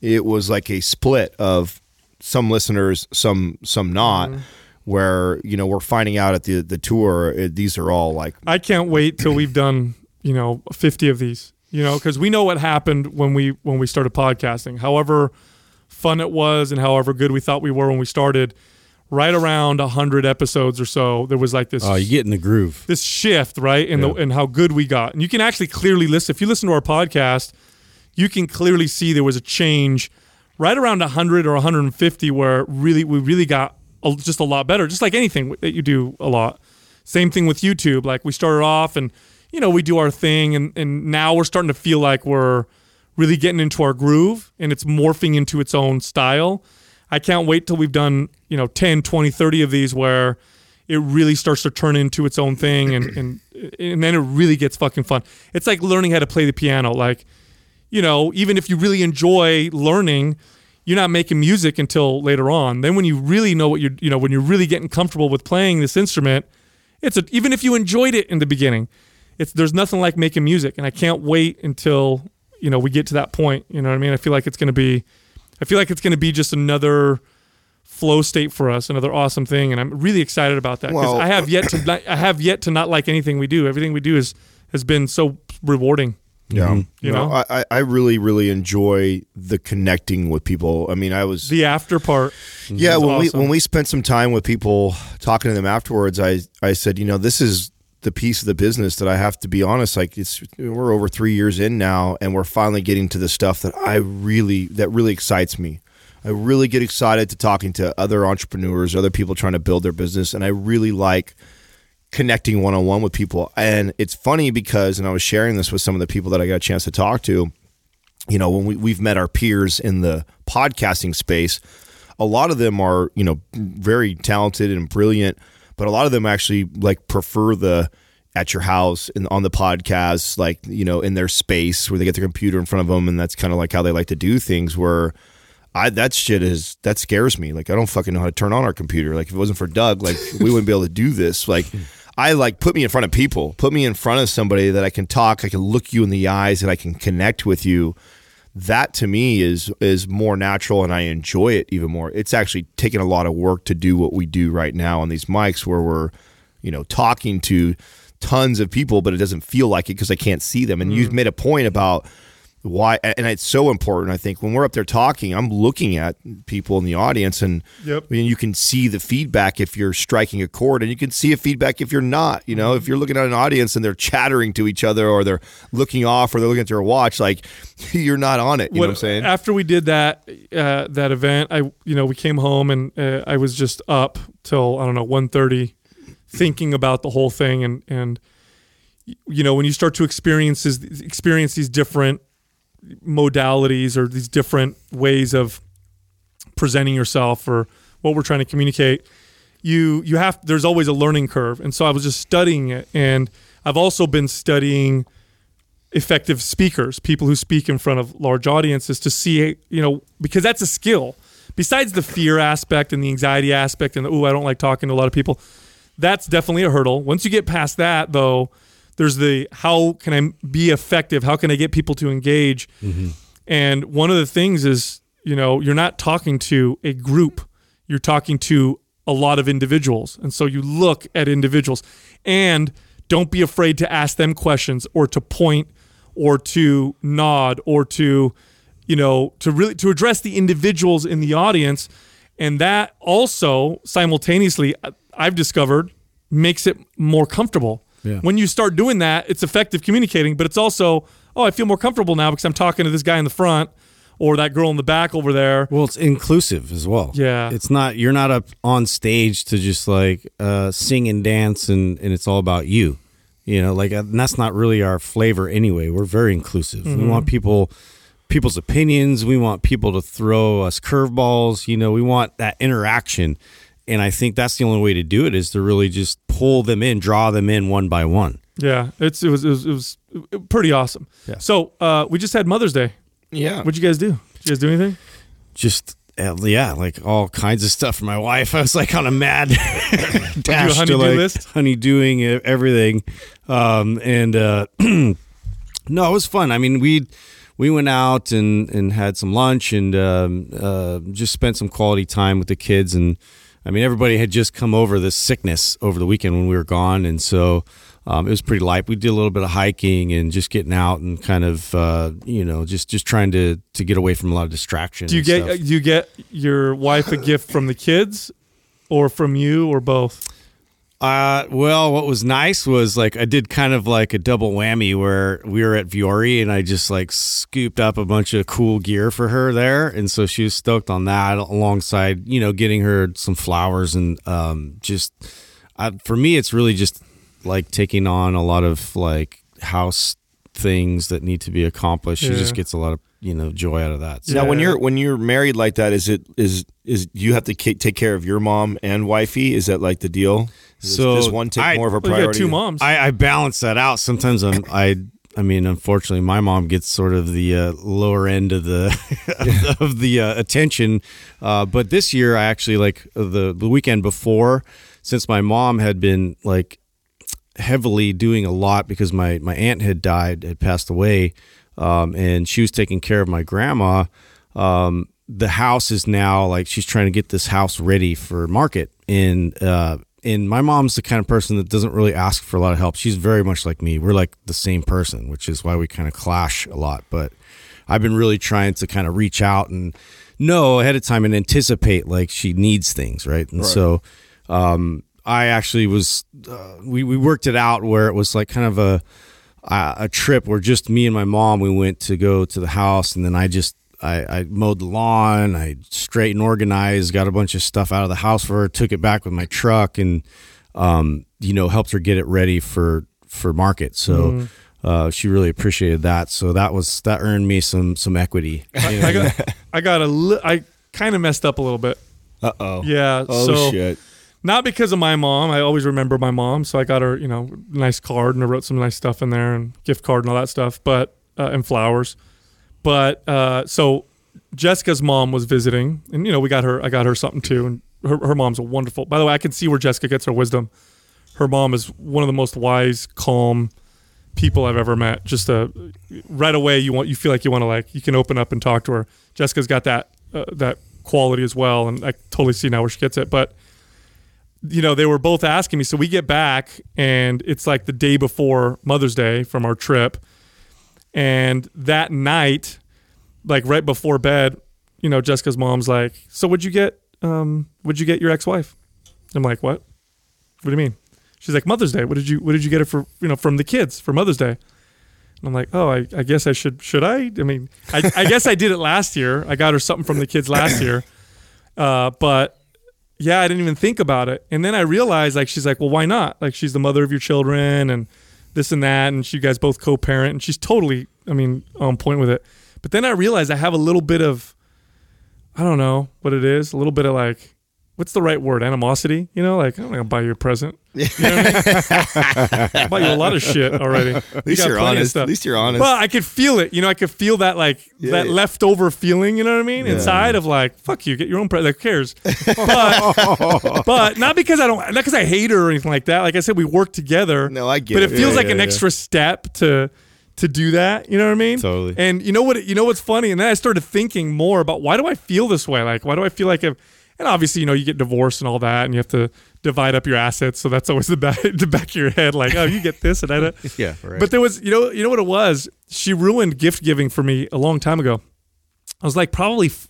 it was like a split of some listeners, some some not. Mm-hmm. Where you know we're finding out at the the tour, uh these are all like I can't wait till we've done, you know, 50 of these. You know, because we know what happened when we when we started podcasting. However fun it was, and however good we thought we were when we started, right around 100 episodes or so, there was like this. Oh, you get in the groove. this shift, right? And the and how good we got. And you can actually clearly listen if you listen to our podcast, you can clearly see there was a change right around 100 or 150 where really we really got just a lot better, just like anything that you do a lot. Same thing with YouTube. Like we started off and you know, we do our thing and and now we're starting to feel like we're really getting into our groove and it's morphing into its own style. I can't wait till we've done, you know, 10, 20, 30 of these where it really starts to turn into its own thing and and and then it really gets fucking fun. It's like learning how to play the piano. Like, you know, even if you really enjoy learning, you're not making music until later on. Then when you really know what you're, you know, when you're really getting comfortable with playing this instrument, it's a, even if you enjoyed it in the beginning, it's there's nothing like making music, and I can't wait until you know we get to that point. You know what I mean? I feel like it's going to be, I feel like it's going to be just another flow state for us, another awesome thing, and I'm really excited about that because Well- I have yet to not, I have yet to not like anything we do. Everything we do is has been so rewarding. yeah, mm-hmm. You No, know? I, I- I really really enjoy the connecting with people. I mean, I was The after part, Yeah, is when we when we spent some time with people talking to them afterwards, I I said, you know, this is the piece of the business that I have to be honest. Like it's we're over three years in now, and we're finally getting to the stuff that I really that really excites me. I really get excited to talking to other entrepreneurs, other people trying to build their business, and I really like connecting one on one with people. And it's funny because, and I was sharing this with some of the people that I got a chance to talk to. You know, when we, we've met our peers in the podcasting space, a lot of them are you know very talented and brilliant, but a lot of them actually like prefer the at your house and on the podcast, like you know in their space where they get their computer in front of them, and that's kind of like how they like to do things. Where I that shit is that scares me. Like I don't fucking know how to turn on our computer. Like if it wasn't for Doug, like we wouldn't be able to do this. Like I like put me in front of people, put me in front of somebody that I can talk, I can look you in the eyes, and I can connect with you. That to me is is more natural, and I enjoy it even more. It's actually taken a lot of work to do what we do right now on these mics, where we're you know talking to tons of people, but it doesn't feel like it because I can't see them. And you've mm. made a point about why and it's so important i think when we're up there talking i'm looking at people in the audience and Yep. I mean, you can see the feedback if you're striking a chord and you can see a feedback if you're not you know if you're looking at an audience and they're chattering to each other or they're looking off or they're looking at their watch like you're not on it you know what i'm saying After we did that uh, that event, I you know we came home and uh, I was just up till I don't know 1.30 thinking about the whole thing and and you know when you start to experience experience these different modalities or these different ways of presenting yourself or what we're trying to communicate you you have there's always a learning curve. And so i was just studying it. And i've also been studying effective speakers people who speak in front of large audiences to see you know because that's a skill. Besides the fear aspect and the anxiety aspect and the oh i don't like talking to a lot of people that's definitely a hurdle. Once you get past that though there's the how can i be effective? How can i get people to engage? Mm-hmm. And one of the things is you know you're not talking to a group. You're talking to a lot of individuals. And so you look at individuals. And don't be afraid to ask them questions or to point or to nod or to you know to really to address the individuals in the audience. And that also simultaneously i've discovered makes it more comfortable Yeah. when you start doing that it's effective communicating but it's also oh i feel more comfortable now because i'm talking to this guy in the front or that girl in the back over there Well, it's inclusive as well. Yeah. It's not you're not up on stage to just like uh, sing and dance and, and it's all about you. You know, like and that's not really our flavor anyway. We're very inclusive. We want people people's opinions. We want people to throw us curveballs. You know, we want that interaction. And I think that's the only way to do it is to really just pull them in, draw them in one by one. yeah it's it was it was, it was pretty awesome Yeah. so uh we just had mother's day yeah what'd you guys do did you guys do anything Just uh, yeah, like all kinds of stuff for my wife. I was like on a mad dash to honeydew like list? honeydoing e- everything, um, and uh, no, it was fun. I mean, we we went out and and had some lunch and um, uh, just spent some quality time with the kids. And I mean, everybody had just come over this sickness over the weekend when we were gone, and so. Um, it was pretty light. We did a little bit of hiking and just getting out and kind of, uh, you know, just just trying to to get away from a lot of distraction. do you get stuff. do you get your wife a gift from the kids or from you or both Uh, well, what was nice was like I did kind of like a double whammy where we were at Vuori and I just like scooped up a bunch of cool gear for her there, and so she was stoked on that. Alongside, you know, getting her some flowers and um, just I, for me, it's really just like taking on a lot of like house things that need to be accomplished. She just gets a lot of you know joy out of that. So, now when Yeah. you're when you're married like that is it is is you have to ca- take care of your mom and wifey is that like the deal Does- So does one take I- more of a well, you priority two than- moms I, I balance that out. Sometimes I'm I I mean, unfortunately, my mom gets sort of the uh, lower end of the of the uh, attention. Uh, but this year, I actually like the the weekend before, since my mom had been like heavily doing a lot because my my aunt had died, had passed away, um, and she was taking care of my grandma. Um, the house is now like she's trying to get this house ready for market, and uh, and my mom's the kind of person that doesn't really ask for a lot of help. She's very much like me. We're like the same person, which is why we kind of clash a lot. But I've been really trying to kind of reach out and know ahead of time and anticipate like she needs things, right? And so um, I actually was uh, we we worked it out where it was like kind of a a trip where just me and my mom we went to go to the house and then I just I, I mowed the lawn, I straightened, organized, got a bunch of stuff out of the house for her, took it back with my truck, and um, you know, helped her get it ready for for market. So. Uh, she really appreciated that, so that was that earned me some some equity. you know? I got I got a li- I kind of messed up a little bit. Uh oh. Yeah. Oh so shit. not because of my mom. I always remember my mom, so I got her, you know, nice card and I wrote some nice stuff in there and gift card and all that stuff, but uh, and flowers. But uh, so Jessica's mom was visiting, and you know, we got her. I got her something too, and her her mom's a wonderful. By the way, I can see where Jessica gets her wisdom. Her mom is one of the most wise, calm people I've ever met. Just a right away, you want you feel like you want to like you can open up and talk to her. Jessica's got that uh, that quality as well, and I totally see now where she gets it. But you know, they were both asking me. So we get back, and it's like the day before Mother's Day from our trip. And that night, like right before bed, you know, Jessica's mom's like, "So what'd you get? Um, what'd you get your ex-wife?" I'm like, "What? What do you mean?" She's like, "Mother's Day. What did you What did you get her for? You know, from the kids for Mother's Day?" And I'm like, "Oh, I, I guess I should. Should I? I mean, I, I guess I did it last year. I got her something from the kids last year, uh, but yeah, I didn't even think about it. And then I realized, like, she's like, well, why not? Like, she's the mother of your children and this and that. And you guys both co parent. And she's totally, I mean, on point with it. But then I realized I have a little bit of, I don't know what it is, a little bit of like, what's the right word? Animosity? You know, like, I'm going to buy you a present. You know what I mean? I bought you a lot of shit already. At least you're honest. At least you're honest. Well, I could feel it. You know, I could feel that like that yeah. leftover feeling. You know what I mean? Inside of like, fuck you, get your own present. Who cares? But, but not because I don't, not because I hate her or anything like that. Like I said, we work together. No, I get But it. it feels Yeah, like yeah, an yeah. extra step to to do that. You know what I mean? Totally. And you know what? You know what's funny? And then I started thinking more about why do I feel this way? Like why do I feel like if and obviously, you know, you get divorced and all that, and you have to divide up your assets. So that's always the back, the back of your head, like, oh, you get this and I don't. Yeah, right. But there was, you know, you know what it was. She ruined gift giving for me a long time ago. I was like probably f-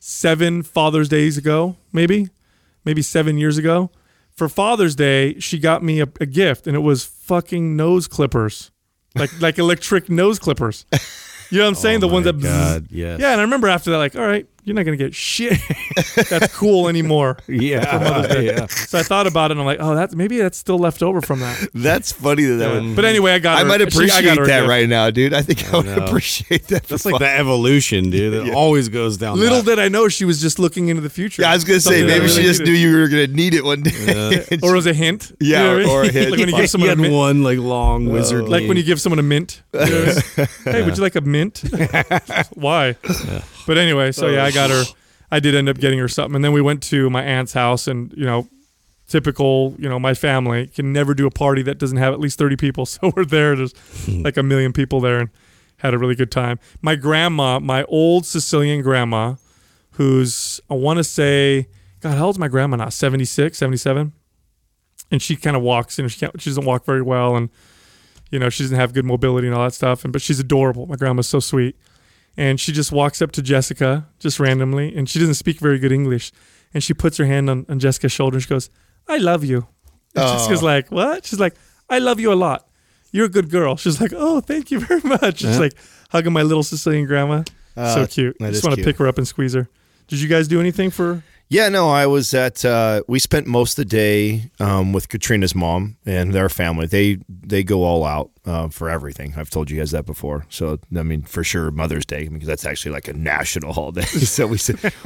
seven Father's Days ago, maybe, maybe seven years ago. For Father's Day, she got me a, a gift, and it was fucking nose clippers, like like electric nose clippers. You know what I'm saying? the oh ones that, God, yes. yeah. And I remember after that, like, all right, you're not gonna get shit that's cool anymore. yeah, yeah. So I thought about it, and I'm like, oh, that's maybe that's still left over from that. That's funny that that would. But anyway, I got. I her- might she- I appreciate got that gift. right now, dude. I think I, would know. appreciate that. That's like fun. the evolution, dude. It always goes down. Little that. did I know she was just looking into the future. Yeah, I was gonna say Something that maybe I she just needed. knew you were gonna need it one day. or it was a hint. Yeah, You know what I mean? or a hint. Uh, like when you give someone a mint. one like long wizard. Like when you give someone a mint. You know what I mean? hey, would you like a mint? Why? But anyway, so yeah, I got her. Oh. I did end up getting her something, and then we went to my aunt's house, and you know, typical, you know, my family can never do a party that doesn't have at least thirty people. So we're there. There's hmm. like a million people there, and had a really good time. My grandma, my old Sicilian grandma, who's I want to say, God, how old's my grandma now? 76, 77? and she kind of walks. You know, she can't. She doesn't walk very well, and you know, she doesn't have good mobility and all that stuff. And but she's adorable. My grandma's so sweet, and she just walks up to Jessica just randomly, and she doesn't speak very good English, and she puts her hand on, on Jessica's shoulder and she goes, "I love you." And Jessica's like, "What?" She's like, "I love you a lot. You're a good girl." She's like, "Oh, thank you very much." She's like hugging my little Sicilian grandma. so cute. I just want to pick her up and squeeze her. Did you guys do anything for? Yeah, no, I was at. Uh, we spent most of the day um, with Katrina's mom and their family. They they go all out uh, for everything. I've told you guys that before. So I mean, for sure, Mother's Day because that's actually like a national holiday. so we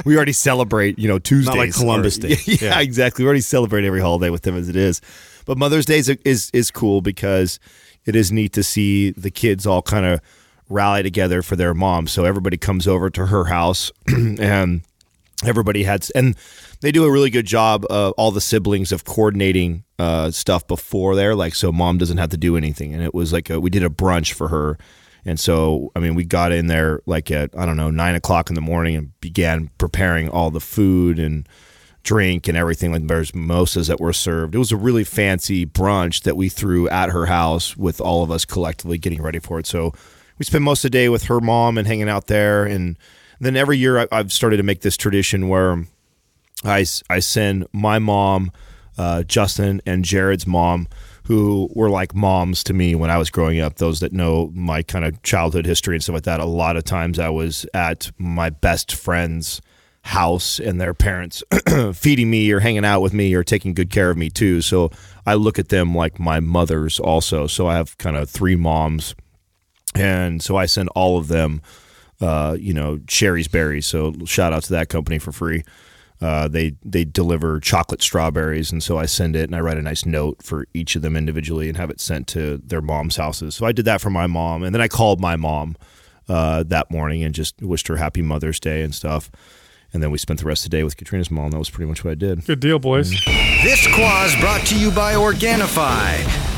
we already celebrate, you know, Tuesdays, like Columbus or- Day. Yeah, Yeah. exactly. We already celebrate every holiday with them as it is. But Mother's Day is is, is cool because it is neat to see the kids all kind of rally together for their mom. So everybody comes over to her house and everybody had and they do a really good job uh, all the siblings of coordinating uh, stuff before there like so mom doesn't have to do anything and it was like a, we did a brunch for her and so i mean we got in there like at i don't know nine o'clock in the morning and began preparing all the food and drink and everything like there's mimosas that were served. It was a really fancy brunch that we threw at her house with all of us collectively getting ready for it so we spent most of the day with her mom and hanging out there and then every year I, I've started to make this tradition where I, I send my mom, uh, Justin, and Jared's mom, who were like moms to me when I was growing up. Those that know my kind of childhood history and stuff like that. A lot of times I was at my best friend's house and their parents feeding me or hanging out with me or taking good care of me too. So I look at them like my mothers also. So I have kind of three moms, and so I send all of them, uh, you know, Shari's Berries. So shout out to that company for free. Uh, they they deliver chocolate strawberries, and so I send it and I write a nice note for each of them individually and have it sent to their mom's houses. So I did that for my mom, and then I called my mom uh, that morning and just wished her happy Mother's Day and stuff. And then we spent the rest of the day with Katrina's mom. And that was pretty much what I did. Good deal, boys. This Quah brought to you by Organifi.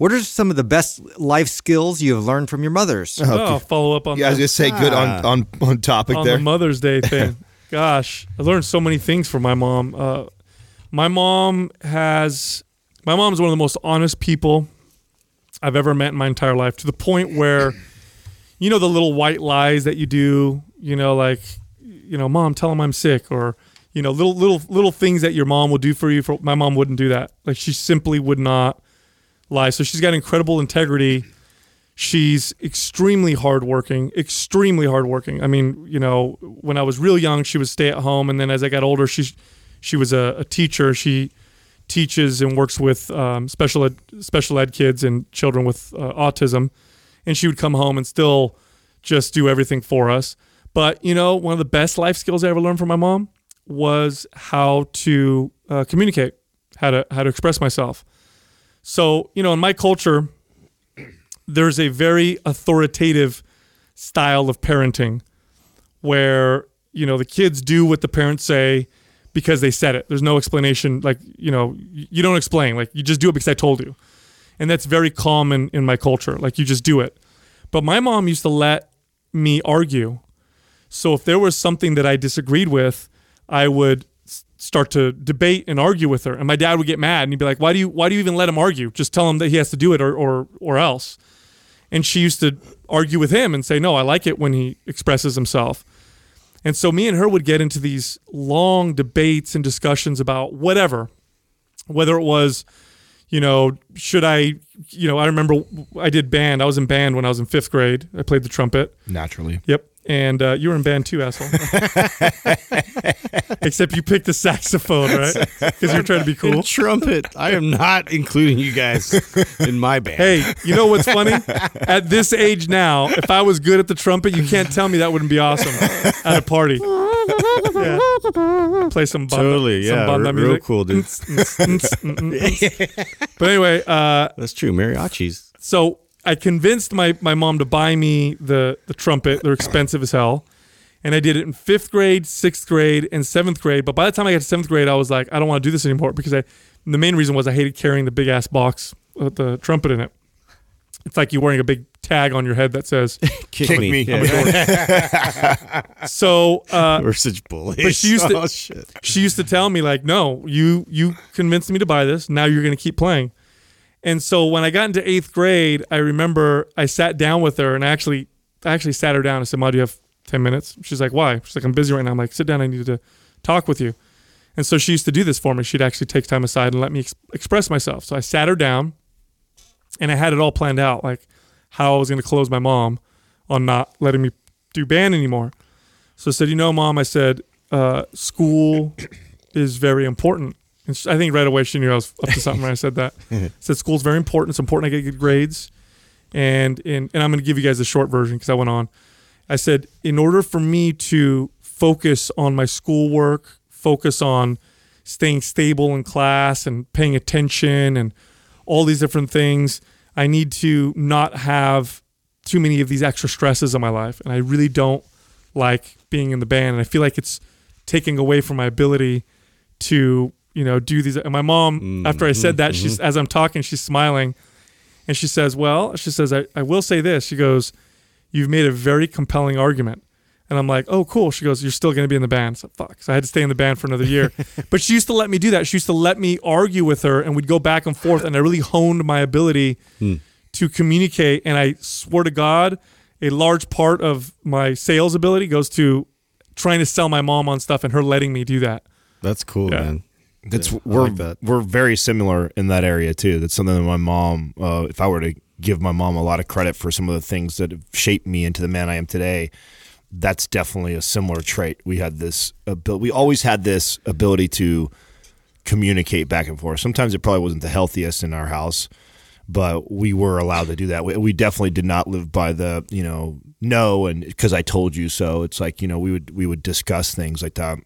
What are some of the best life skills you have learned from your mothers? Oh, I'll follow up on Yeah, I was that. gonna say good on on on topic on there. the Mother's Day thing. Gosh, I learned so many things from my mom. Uh, my mom has, my mom is one of the most honest people I've ever met in my entire life. To the point where, you know, the little white lies that you do. You know, like, you know, mom, tell him I'm sick, or you know, little little little things that your mom will do for you. For my mom wouldn't do that. Like she simply would not lie. So she's got incredible integrity. She's extremely hardworking, extremely hardworking. I mean, you know, when I was real young, she would stay at home, and then as I got older, she she was a, a teacher. She teaches and works with um, special ed, special ed kids and children with uh, autism, and she would come home and still just do everything for us. But you know, one of the best life skills I ever learned from my mom was how to uh, communicate, how to how to express myself. So, you know, in my culture, there's a very authoritative style of parenting where, you know, the kids do what the parents say because they said it. There's no explanation. Like, you know, you don't explain. Like, you just do it because I told you. And that's very common in my culture. Like, you just do it. But my mom used to let me argue. So if there was something that I disagreed with, I would start to debate and argue with her, and my dad would get mad and he'd be like, "Why do you Why do you even let him argue? Just tell him that he has to do it, or or or else." And she used to argue with him and say, "No, I like it when he expresses himself." And so me and her would get into these long debates and discussions about whatever, whether it was, you know, should I, you know, I remember I did band. I was in band when I was in fifth grade. I played the trumpet. Naturally. Yep. And uh, you were in band too, asshole. Except you picked the saxophone, right? Because you're trying to be cool. And trumpet. I am not including you guys in my band. Hey, you know what's funny? At this age now, if I was good at the trumpet, you can't tell me that wouldn't be awesome at a party. Yeah. Play some banda, Totally, some yeah, banda r- real cool, dude. but anyway, uh, That's true. Mariachis. so I convinced my, my mom to buy me the, the trumpet. They're expensive as hell. And I did it in fifth grade, sixth grade, and seventh grade. But by the time I got to seventh grade, I was like, I don't want to do this anymore because I, the main reason was I hated carrying the big ass box with the trumpet in it. It's like you're wearing a big tag on your head that says. Kick, Kick me. me. Yeah. so uh, We're such bullies. But she used to- oh, shit. she used to tell me like, no, you you convinced me to buy this. Now you're going to keep playing. And so when I got into eighth grade, I remember I sat down with her and I actually I actually sat her down. I said, "Ma, do you have ten minutes?" She's like, "Why?" She's like, "I'm busy right now." I'm like, "Sit down. I need to talk with you." And so she used to do this for me. She'd actually take time aside and let me ex- express myself. So I sat her down, and I had it all planned out, like how I was going to close my mom on not letting me do band anymore. So I said, "You know, mom," I said, uh, "School is very important." And she, I think right away she knew I was up to something when I said that. I said school's very important. It's important I get good grades. And and, and I'm going to give you guys the short version because I went on. I said, in order for me to focus on my schoolwork, focus on staying stable in class and paying attention and all these different things, I need to not have too many of these extra stresses in my life. And I really don't like being in the band. And I feel like it's taking away from my ability to, you know, do these. And my mom, mm-hmm. after I said that, she's mm-hmm. as I'm talking, she's smiling. And she says, Well, she says, I, I will say this. She goes, You've made a very compelling argument. And I'm like, oh, cool. She goes, you're still going to be in the band. So fuck. So I had to stay in the band for another year. but she used to let me do that. She used to let me argue with her, and we'd go back and forth. And I really honed my ability hmm. to communicate. And I swear to God, a large part of my sales ability goes to trying to sell my mom on stuff and her letting me do that. That's cool, Yeah. man. That's I we're like that. we're very similar in that area too. That's something that my mom. Uh, if I were to give my mom a lot of credit for some of the things that have shaped me into the man I am today, that's definitely a similar trait. We had this ability. We always had this ability to communicate back and forth. Sometimes it probably wasn't the healthiest in our house, but we were allowed to do that. We, we definitely did not live by the you know no and because I told you so. It's like you know we would we would discuss things like that.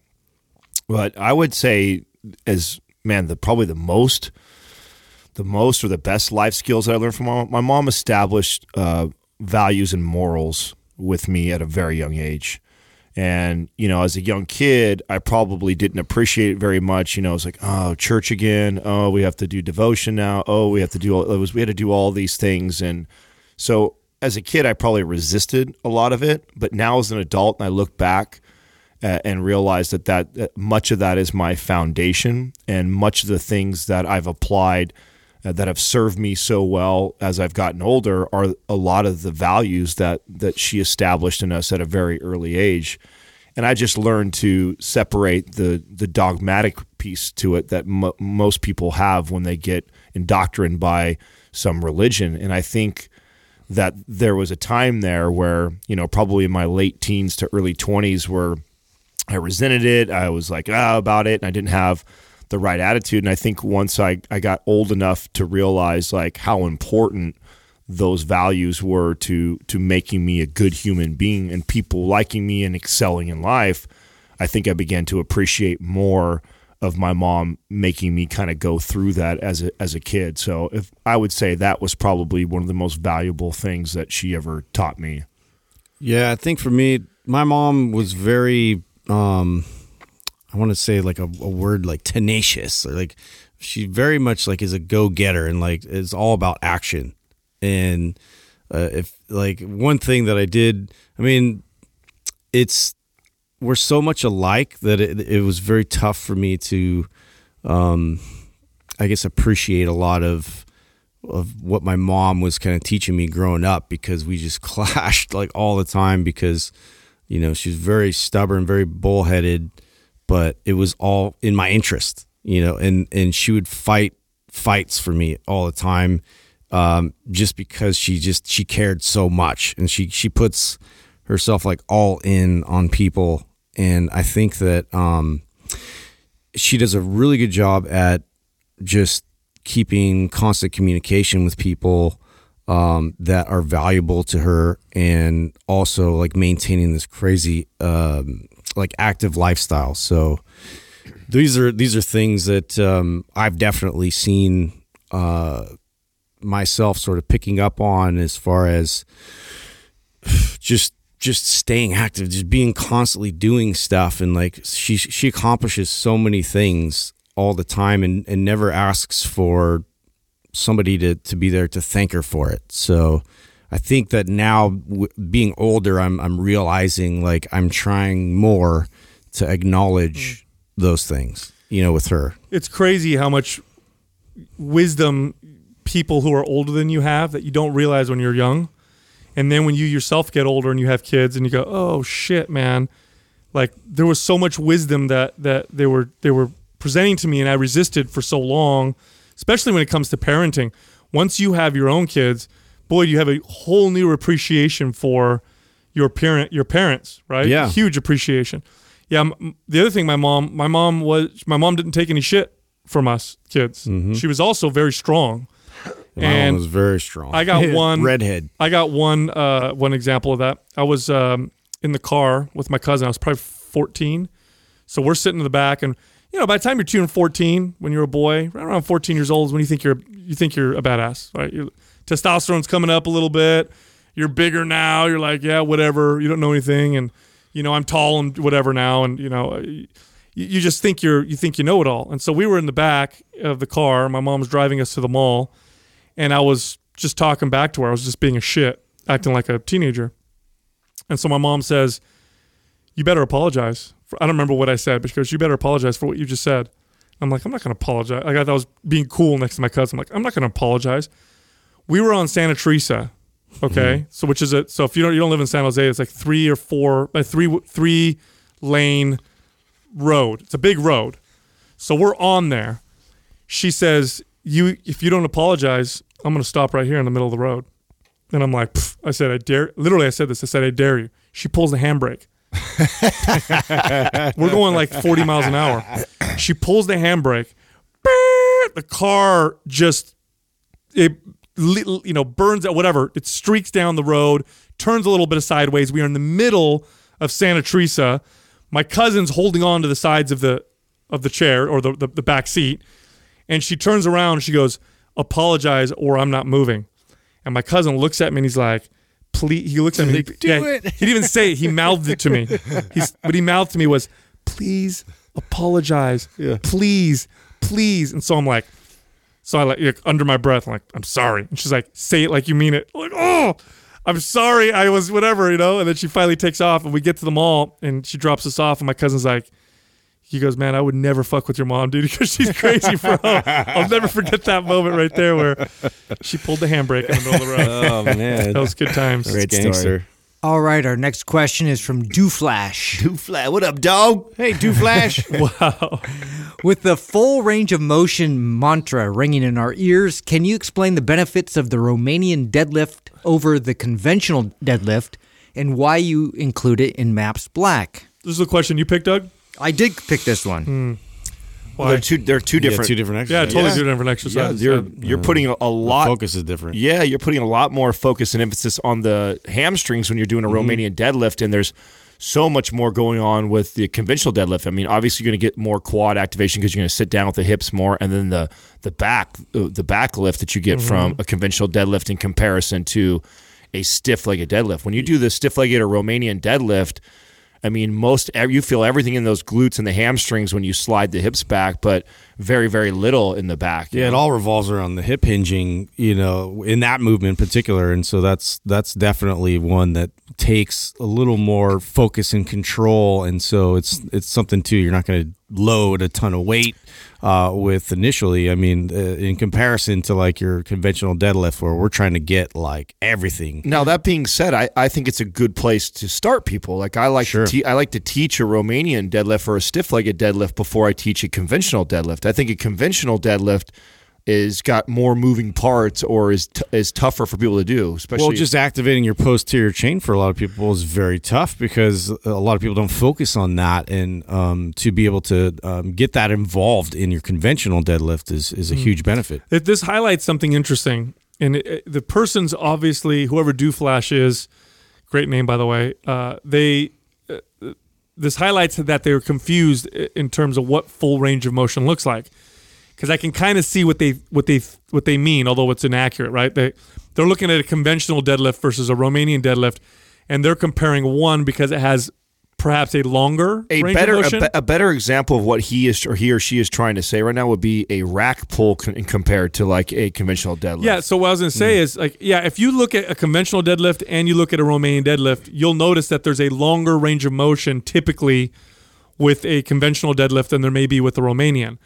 But I would say, as man, the probably the most, the most or the best life skills that I learned from my mom. My mom established uh, values and morals with me at a very young age. And you know, as a young kid, I probably didn't appreciate it very much. You know, it's like, oh, church again. Oh, we have to do devotion now. Oh, we have to do all. It was we had to do all these things, and so as a kid, I probably resisted a lot of it. But now, as an adult, and I look back and realize that, that that much of that is my foundation and much of the things that I've applied uh, that have served me so well as I've gotten older are a lot of the values that that she established in us at a very early age. And I just learned to separate the the dogmatic piece to it that mo most people have when they get indoctrined by some religion. And I think that there was a time there where you know probably in my late teens to early 20s where I resented it. I was like, ah, about it. And I didn't have the right attitude. And I think once I, I got old enough to realize like how important those values were to to making me a good human being and people liking me and excelling in life, I think I began to appreciate more of my mom making me kind of go through that as a as a kid. So if I would say that was probably one of the most valuable things that she ever taught me. Yeah, I think for me, my mom was very um I want to say like a, a word like tenacious or like she very much like is a go-getter and like is all about action. And uh, if like one thing that I did, I mean, it's we're so much alike that it, it was very tough for me to um I guess appreciate a lot of of what my mom was kind of teaching me growing up because we just clashed like all the time because you know she was very stubborn very bullheaded but it was all in my interest you know and and she would fight fights for me all the time um just because she just she cared so much. And she she puts herself like all in on people. And i think that um she does a really good job at just keeping constant communication with people um, that are valuable to her and also like maintaining this crazy um, like active lifestyle. So these are these are things that um, I've definitely seen uh, myself sort of picking up on as far as just just staying active, just being constantly doing stuff, and like she she accomplishes so many things all the time, and and never asks for somebody to to be there to thank her for it. So. I think that now, w- being older, I'm I'm realizing like I'm trying more to acknowledge mm. those things, you know, with her. It's crazy how much wisdom people who are older than you have that you don't realize when you're young. And then when you yourself get older and you have kids and you go, "Oh shit, man." Like there was so much wisdom that that they were they were presenting to me and I resisted for so long, especially when it comes to parenting. Once you have your own kids, boy, you have a whole new appreciation for your parent your parents, right? Yeah. Huge appreciation. Yeah, m- the other thing my mom my mom was my mom didn't take any shit from us kids. She was also very strong. My And mom was very strong. I got one redhead. I got one uh, one example of that. I was um, in the car with my cousin. I was probably 14. So we're sitting in the back, and you know, by the time you're two and 14, when you're a boy, right around 14 years old, is when you think you're you think you're a badass, right? Your testosterone's coming up a little bit. You're bigger now. You're like, yeah, whatever. You don't know anything, and you know, I'm tall and whatever now, and you know. You, you just think you're you think you know it all, and so we were in the back of the car. My mom was driving us to the mall, and I was just talking back to her. I was just being a shit, acting like a teenager. And so my mom says, "You better apologize." I don't remember what I said, but she goes, "You better apologize for what you just said." I'm like, "I'm not going to apologize." Like I thought I was being cool next to my cousin. I'm like, "I'm not going to apologize." We were on Santa Teresa, okay, mm-hmm. so which is a so if you don't you don't live in San Jose, it's like three or four, a three three lane road. It's a big road. So we're on there. She says, "You if you don't apologize, I'm going to stop right here in the middle of the road." And I'm like, "Pff," I said, "I dare." Literally, I said this. I said, "I dare you." She pulls the handbrake. we're going like 40 miles an hour. She pulls the handbrake. The car just it you know burns out whatever. It streaks down the road, turns a little bit of sideways. We are in the middle of Santa Teresa. My cousin's holding on to the sides of the of the chair or the, the, the back seat. And she turns around she goes, Apologize or I'm not moving. And my cousin looks at me and he's like, Please. He looks at me. Do yeah, it. He didn't even say it. He mouthed it to me. He's, what he mouthed to me was, Please apologize. Please, please. And so I'm like, so I like, like under my breath, I'm like, I'm sorry. And she's like, say it like you mean it. I'm like, oh, I'm sorry. I was whatever, you know. And then she finally takes off, and we get to the mall, and she drops us off, and my cousin's like, he goes, man, I would never fuck with your mom, dude, because she's crazy, bro. I'll never forget that moment right there where she pulled the handbrake in the middle of the road. Oh man, That was good times. Great story. gangster. All right, our next question is from Dooflash. Too flat. What up, dog? Hey, do flash. Wow. With the full range of motion mantra ringing in our ears, can you explain the benefits of the Romanian deadlift over the conventional deadlift and why you include it in Maps Black? This is a question you picked, Doug? I did pick this one. Hmm. Well, they're two. They're two yeah, different. two different Yeah, totally Yeah. two different Yeah, exercises. you're you're putting a, a lot. Focus is different. Yeah, you're putting a lot more focus and emphasis on the hamstrings when you're doing a mm-hmm. Romanian deadlift, and there's so much more going on with the conventional deadlift. I mean, obviously you're going to get more quad activation because you're going to sit down with the hips more, and then the the back uh, the back lift that you get mm-hmm. from a conventional deadlift in comparison to a stiff legged deadlift. When you do the stiff legged or Romanian deadlift. I mean, most you feel everything in those glutes and the hamstrings when you slide the hips back, but very, very little in the back. Yeah, it all revolves around the hip hinging, you know, in that movement in particular, and so that's that's definitely one that takes a little more focus and control, and so it's it's something too. You're not going to load a ton of weight uh, with initially. I mean, uh, in comparison to like your conventional deadlift, where we're trying to get like everything. Now that being said, I, I think it's a good place to start people. Like I like Sure. to te- I like to teach a Romanian deadlift or a stiff legged deadlift before I teach a conventional deadlift. I think a conventional deadlift is got more moving parts or is t- is tougher for people to do. Especially Well, just activating your posterior chain for a lot of people is very tough because a lot of people don't focus on that, and um, to be able to um, get that involved in your conventional deadlift is is a huge benefit. It, this highlights something interesting. And it, it- the person's obviously, whoever Do Flash is, great name, by the way, uh, they. Uh, this highlights that they were confused in terms of what full range of motion looks like, because I can kind of see what they what they what they mean, although it's inaccurate, right? They they're looking at a conventional deadlift versus a Romanian deadlift, and they're comparing one because it has perhaps a longer a range better of a, be- a better example of what he is or he or she is trying to say right now would be a rack pull con- compared to like a conventional deadlift. Yeah, so what I was going to say hmm. is like, yeah, if you look at a conventional deadlift and you look at a Romanian deadlift, you'll notice that there's a longer range of motion typically with a conventional deadlift than there may be with a Romanian.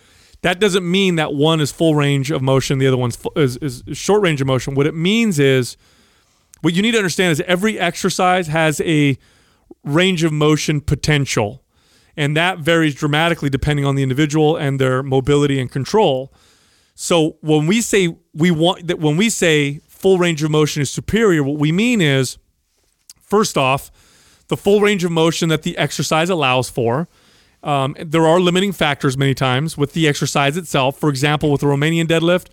That doesn't mean that one is full range of motion, the other one's fu- is, is short range of motion. What it means is, what you need to understand is every exercise has a range of motion potential, and that varies dramatically depending on the individual and their mobility and control. So when we say we want that when we say full range of motion is superior, what we mean is first off, the full range of motion that the exercise allows for. Um, there are limiting factors many times with the exercise itself. For example, with a Romanian deadlift,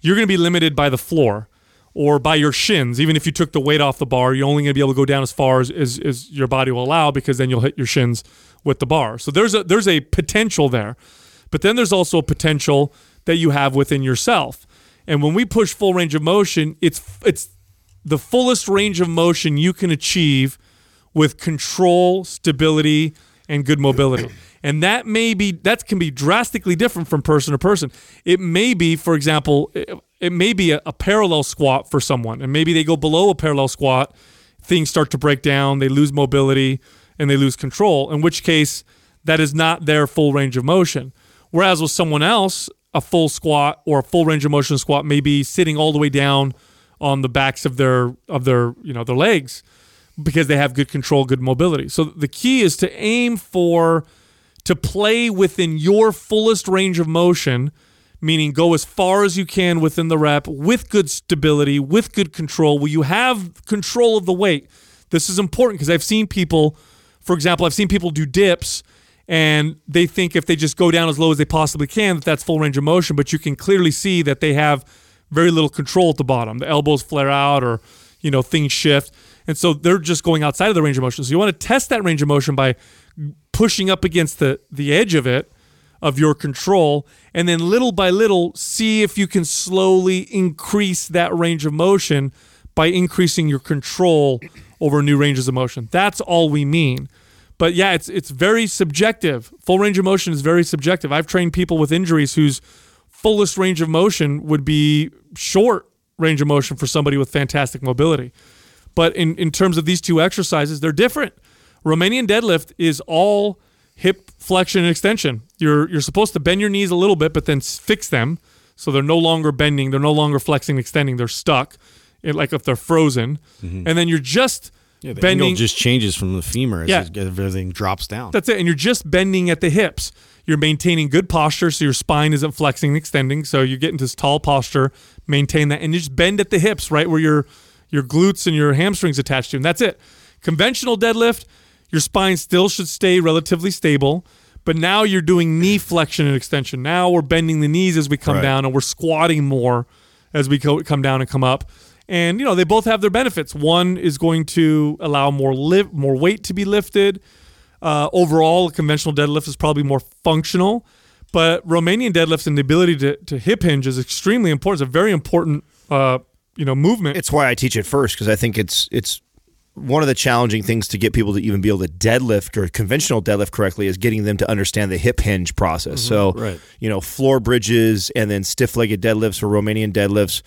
you're going to be limited by the floor or by your shins. Even if you took the weight off the bar, you're only going to be able to go down as far as, as, as your body will allow because then you'll hit your shins with the bar. So there's a there's a potential there. But then there's also a potential that you have within yourself. And when we push full range of motion, it's it's the fullest range of motion you can achieve with control, stability, and good mobility. And that may be that can be drastically different from person to person. It may be, for example, it, it may be a, a parallel squat for someone, and maybe they go below a parallel squat, things start to break down, they lose mobility, and they lose control, in which case that is not their full range of motion. Whereas with someone else, a full squat or a full range of motion squat may be sitting all the way down on the backs of their of their you know their legs because they have good control, good mobility. So the key is to aim for to play within your fullest range of motion, meaning go as far as you can within the rep with good stability, with good control, where you have control of the weight. This is important because I've seen people, for example, I've seen people do dips and they think if they just go down as low as they possibly can that that's full range of motion, but you can clearly see that they have very little control at the bottom. The elbows flare out or, you know, things shift. And so they're just going outside of the range of motion. So you want to test that range of motion by pushing up against the the edge of it of your control and then little by little see if you can slowly increase that range of motion by increasing your control over new ranges of motion. That's all we mean. But yeah, it's it's very subjective. Full range of motion is very subjective. I've trained people with injuries whose fullest range of motion would be short range of motion for somebody with fantastic mobility. But in, in terms of these two exercises, they're different. Romanian deadlift is all hip flexion and extension. You're you're supposed to bend your knees a little bit, but then fix them so they're no longer bending, they're no longer flexing, extending, they're stuck, it, like if they're frozen. Mm-hmm. And then you're just Yeah, the bending. angle just changes from the femur as Yeah. everything drops down. That's it. And you're just bending at the hips. You're maintaining good posture so your spine isn't flexing and extending. So you get into this tall posture, maintain that, and you just bend at the hips, right where your your glutes and your hamstrings attached to. And that's it. Conventional deadlift, your spine still should stay relatively stable. But now you're doing knee flexion and extension. Now we're bending the knees as we come Right. down, and we're squatting more as we co- come down and come up. And you know they both have their benefits. One is going to allow more lift, more weight to be lifted. Uh, overall, a conventional deadlift is probably more functional, but Romanian deadlifts and the ability to, to hip hinge is extremely important. It's a very important, uh, you know, movement. It's why I teach it first because I think it's it's one of the challenging things to get people to even be able to deadlift or conventional deadlift correctly is getting them to understand the hip hinge process. Mm-hmm. So, Right. you know, floor bridges and then stiff legged deadlifts or Romanian deadlifts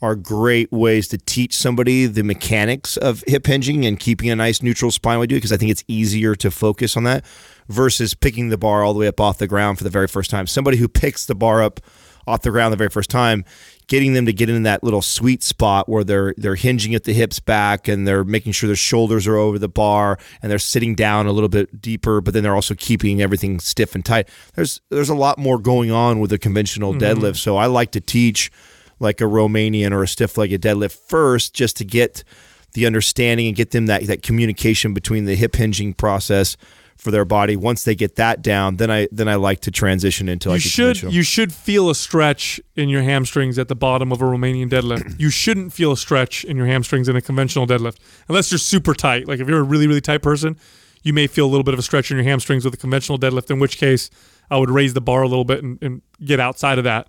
are great ways to teach somebody the mechanics of hip hinging and keeping a nice neutral spine while you do it because I think it's easier to focus on that versus picking the bar all the way up off the ground for the very first time. Somebody who picks the bar up off the ground the very first time, getting them to get in that little sweet spot where they're they're hinging at the hips back and they're making sure their shoulders are over the bar and they're sitting down a little bit deeper, but then they're also keeping everything stiff and tight. There's there's a lot more going on with a conventional mm-hmm. deadlift. So I like to teach like a Romanian or a stiff legged deadlift first just to get the understanding and get them that, that communication between the hip hinging process for their body. Once they get that down, then I then I like to transition into you like a should you should feel a stretch in your hamstrings at the bottom of a Romanian deadlift. you shouldn't feel a stretch in your hamstrings in a conventional deadlift unless you're super tight. Like if you're a really really tight person, you may feel a little bit of a stretch in your hamstrings with a conventional deadlift. In which case, I would raise the bar a little bit and, and get outside of that.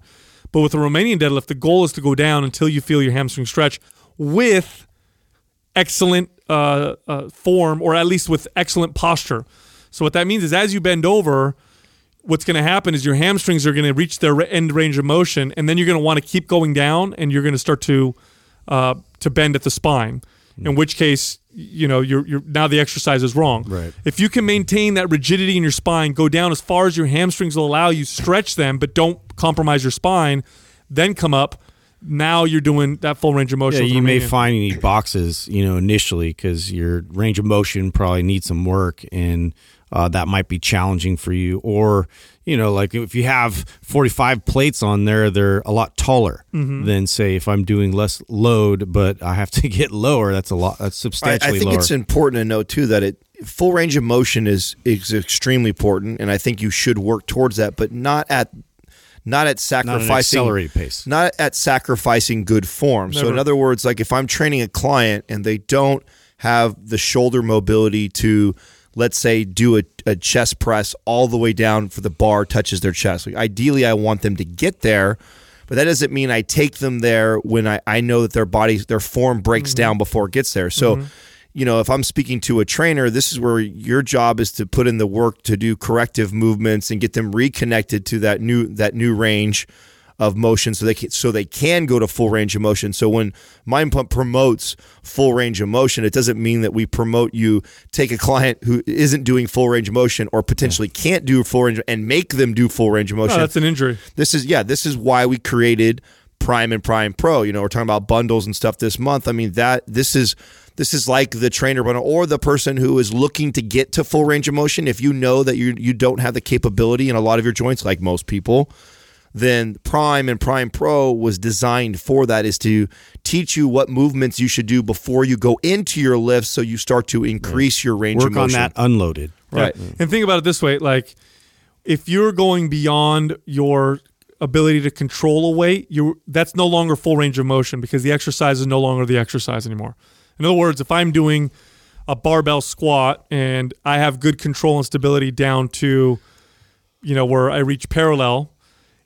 But with a Romanian deadlift, the goal is to go down until you feel your hamstring stretch with excellent uh, uh, form or at least with excellent posture. So what that means is as you bend over, what's going to happen is your hamstrings are going to reach their end range of motion, and then you're going to want to keep going down, and you're going to start to uh, to bend at the spine. In which case, you know, you're, you're now the exercise is wrong. Right. If you can maintain that rigidity in your spine, go down as far as your hamstrings will allow you, stretch them, but don't compromise your spine, then come up. Now you're doing that full range of motion. Yeah, you may find you need boxes, you know, initially because your range of motion probably needs some work, and uh, that might be challenging for you. Or, you know, like if you have 45 plates on there, they're a lot taller Mm-hmm. than say if I'm doing less load, but I have to get lower. That's a lot. That's I, I substantially think lower. it's important to note too that it full range of motion is is extremely important, and I think you should work towards that, but not at not at not sacrificing accelerated pace. not at sacrificing good form. So in other words, like if I'm training a client and they don't have the shoulder mobility to let's say do a, a chest press all the way down for the bar touches their chest. Like ideally I want them to get there, but that doesn't mean I take them there when I, I know that their body their form breaks mm-hmm. down before it gets there. So mm-hmm. you know, if I'm speaking to a trainer, this is where your job is to put in the work to do corrective movements and get them reconnected to that new that new range of motion so they can, so they can go to full range of motion. So when Mind Pump promotes full range of motion, it doesn't mean that we promote you take a client who isn't doing full range of motion or potentially can't do full range and make them do full range of motion. Oh, that's an injury. this is yeah, this is why we created Prime and Prime Pro. You know, we're talking about bundles and stuff this month. I mean that this is this is like the trainer bundle or the person who is looking to get to full range of motion. If you know that you you don't have the capability in a lot of your joints, like most people, then Prime and Prime Pro was designed for that is to teach you what movements you should do before you go into your lifts so you start to increase your range Work of motion. Work on that unloaded. Right. Yeah. And think about it this way: like, if you're going beyond your ability to control a weight, you that's no longer full range of motion because the exercise is no longer the exercise anymore. In other words, if I'm doing a barbell squat and I have good control and stability down to, you know, where I reach parallel,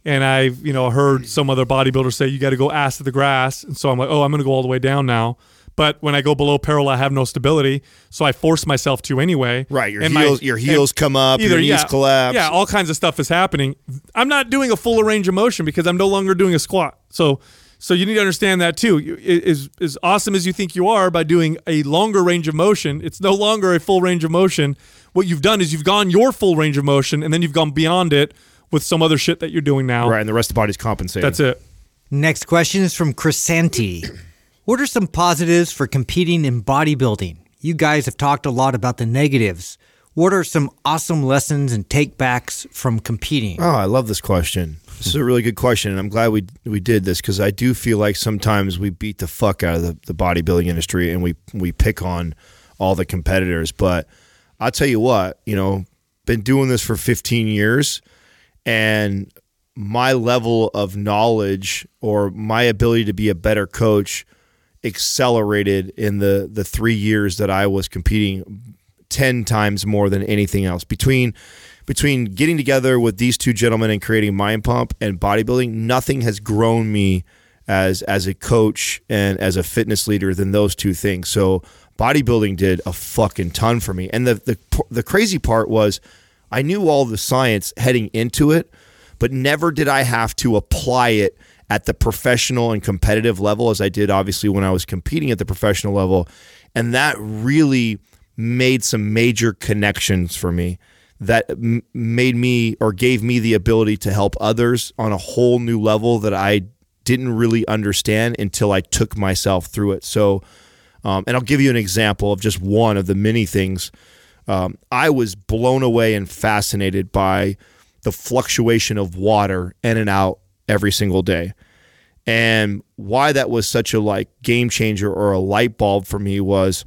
and I've you know heard some other bodybuilder say you got to go ass to the grass, and so I'm like, oh, I'm going to go all the way down now. But when I go below parallel, I have no stability, so I force myself to anyway. Right, your And my- heels your heels come up, your knees yeah, collapse. Yeah, all kinds of stuff is happening. I'm not doing a full range of motion because I'm no longer doing a squat. So, so you need to understand that too. Is as awesome as you think you are by doing a longer range of motion, it's no longer a full range of motion. What you've done is you've gone your full range of motion, and then you've gone beyond it with some other shit that you're doing now. Right, and the rest of the body's compensating. That's it. Next question is from Chrysanti. What are some positives for competing in bodybuilding? You guys have talked a lot about the negatives. What are some awesome lessons and takebacks from competing? Oh, I love this question. This is a really good question, and I'm glad we we did this because I do feel like sometimes we beat the fuck out of the, the bodybuilding industry and we we pick on all the competitors. But I'll tell you what, you know, been doing this for 15 years, and my level of knowledge or my ability to be a better coach accelerated in the the three years that I was competing 10 times more than anything else. Between between getting together with these two gentlemen and creating mind pump and bodybuilding nothing has grown me as as a coach and as a fitness leader than those two things. So bodybuilding did a fucking ton for me. And the the, the crazy part was I knew all the science heading into it but never did I have to apply it at the professional and competitive level as I did obviously when I was competing at the professional level and that really made some major connections for me that m- made me or gave me the ability to help others on a whole new level that I didn't really understand until I took myself through it. So, um, and I'll give you an example of just one of the many things. Um, I was blown away and fascinated by the fluctuation of water in and out every single day. And why that was such a like game changer or a light bulb for me was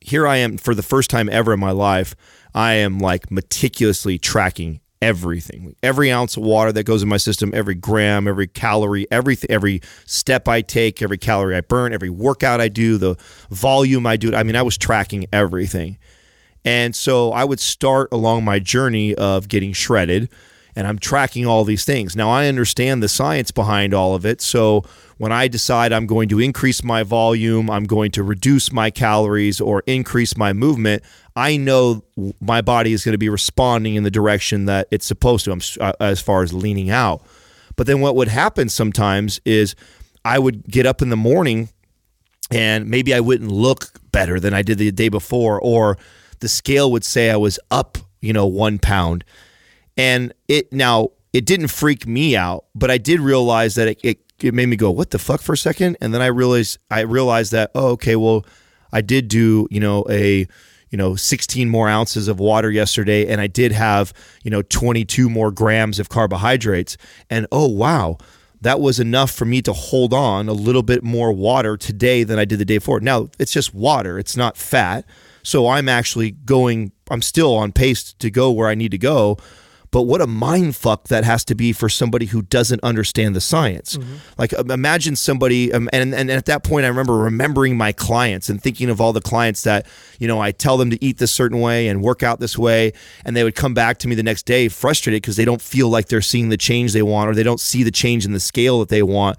here I am for the first time ever in my life. I am like meticulously tracking everything, every ounce of water that goes in my system, every gram, every calorie, everything, every step I take, every calorie I burn, every workout I do, the volume I do. I mean, I was tracking everything. And so I would start along my journey of getting shredded and I'm tracking all these things. Now I understand the science behind all of it. So when I decide I'm going to increase my volume, I'm going to reduce my calories or increase my movement, I know my body is going to be responding in the direction that it's supposed to uh, as far as leaning out. But then what would happen sometimes is I would get up in the morning and maybe I wouldn't look better than I did the day before, or the scale would say I was up, you know, one pound. And it now it didn't freak me out, but I did realize that it, it, it made me go, what the fuck for a second? And then I realized I realized that, oh, okay, well, I did do, you know, a you know 16 more ounces of water yesterday and i did have you know 22 more grams of carbohydrates and oh wow that was enough for me to hold on a little bit more water today than i did the day before now it's just water it's not fat so i'm actually going i'm still on pace to go where i need to go. But what a mind fuck that has to be for somebody who doesn't understand the science. Like um, imagine somebody, um, and and at that point, I remember remembering my clients and thinking of all the clients that you know I tell them to eat this certain way and work out this way, and they would come back to me the next day frustrated because they don't feel like they're seeing the change they want or they don't see the change in the scale that they want,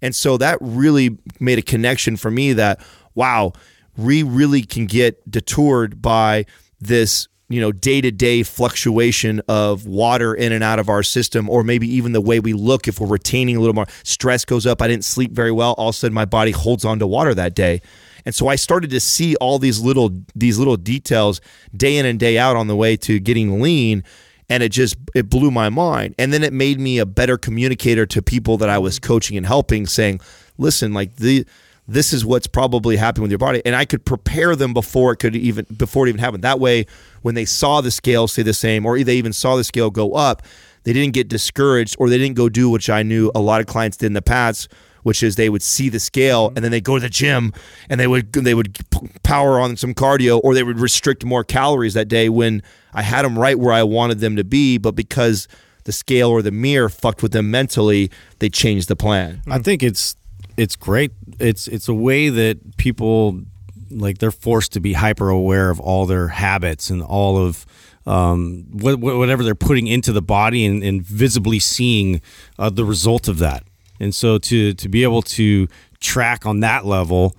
and so that really made a connection for me that wow, we really can get detoured by this you know day to day fluctuation of water in and out of our system, or maybe even the way we look if we're retaining a little more stress goes up. I didn't sleep very well. All of a sudden, my body holds on to water that day. And so I started to see all these little these little details day in and day out on the way to getting lean and it just it blew my mind and then it made me a better communicator to people that I was coaching and helping saying listen like the this is what's probably happening with your body. And I could prepare them before it could even before it even happened. That way when they saw the scale stay the same or they even saw the scale go up they didn't get discouraged or they didn't go do which I knew a lot of clients did in the past which is they would see the scale and then they go to the gym and they would they would power on some cardio or they would restrict more calories that day when I had them right where I wanted them to be. But because the scale or the mirror fucked with them mentally they changed the plan. I think it's it's great. It's it's a way that people like they're forced to be hyper aware of all their habits and all of um, wh- wh- whatever they're putting into the body and, and visibly seeing uh, the result of that. And so to to be able to track on that level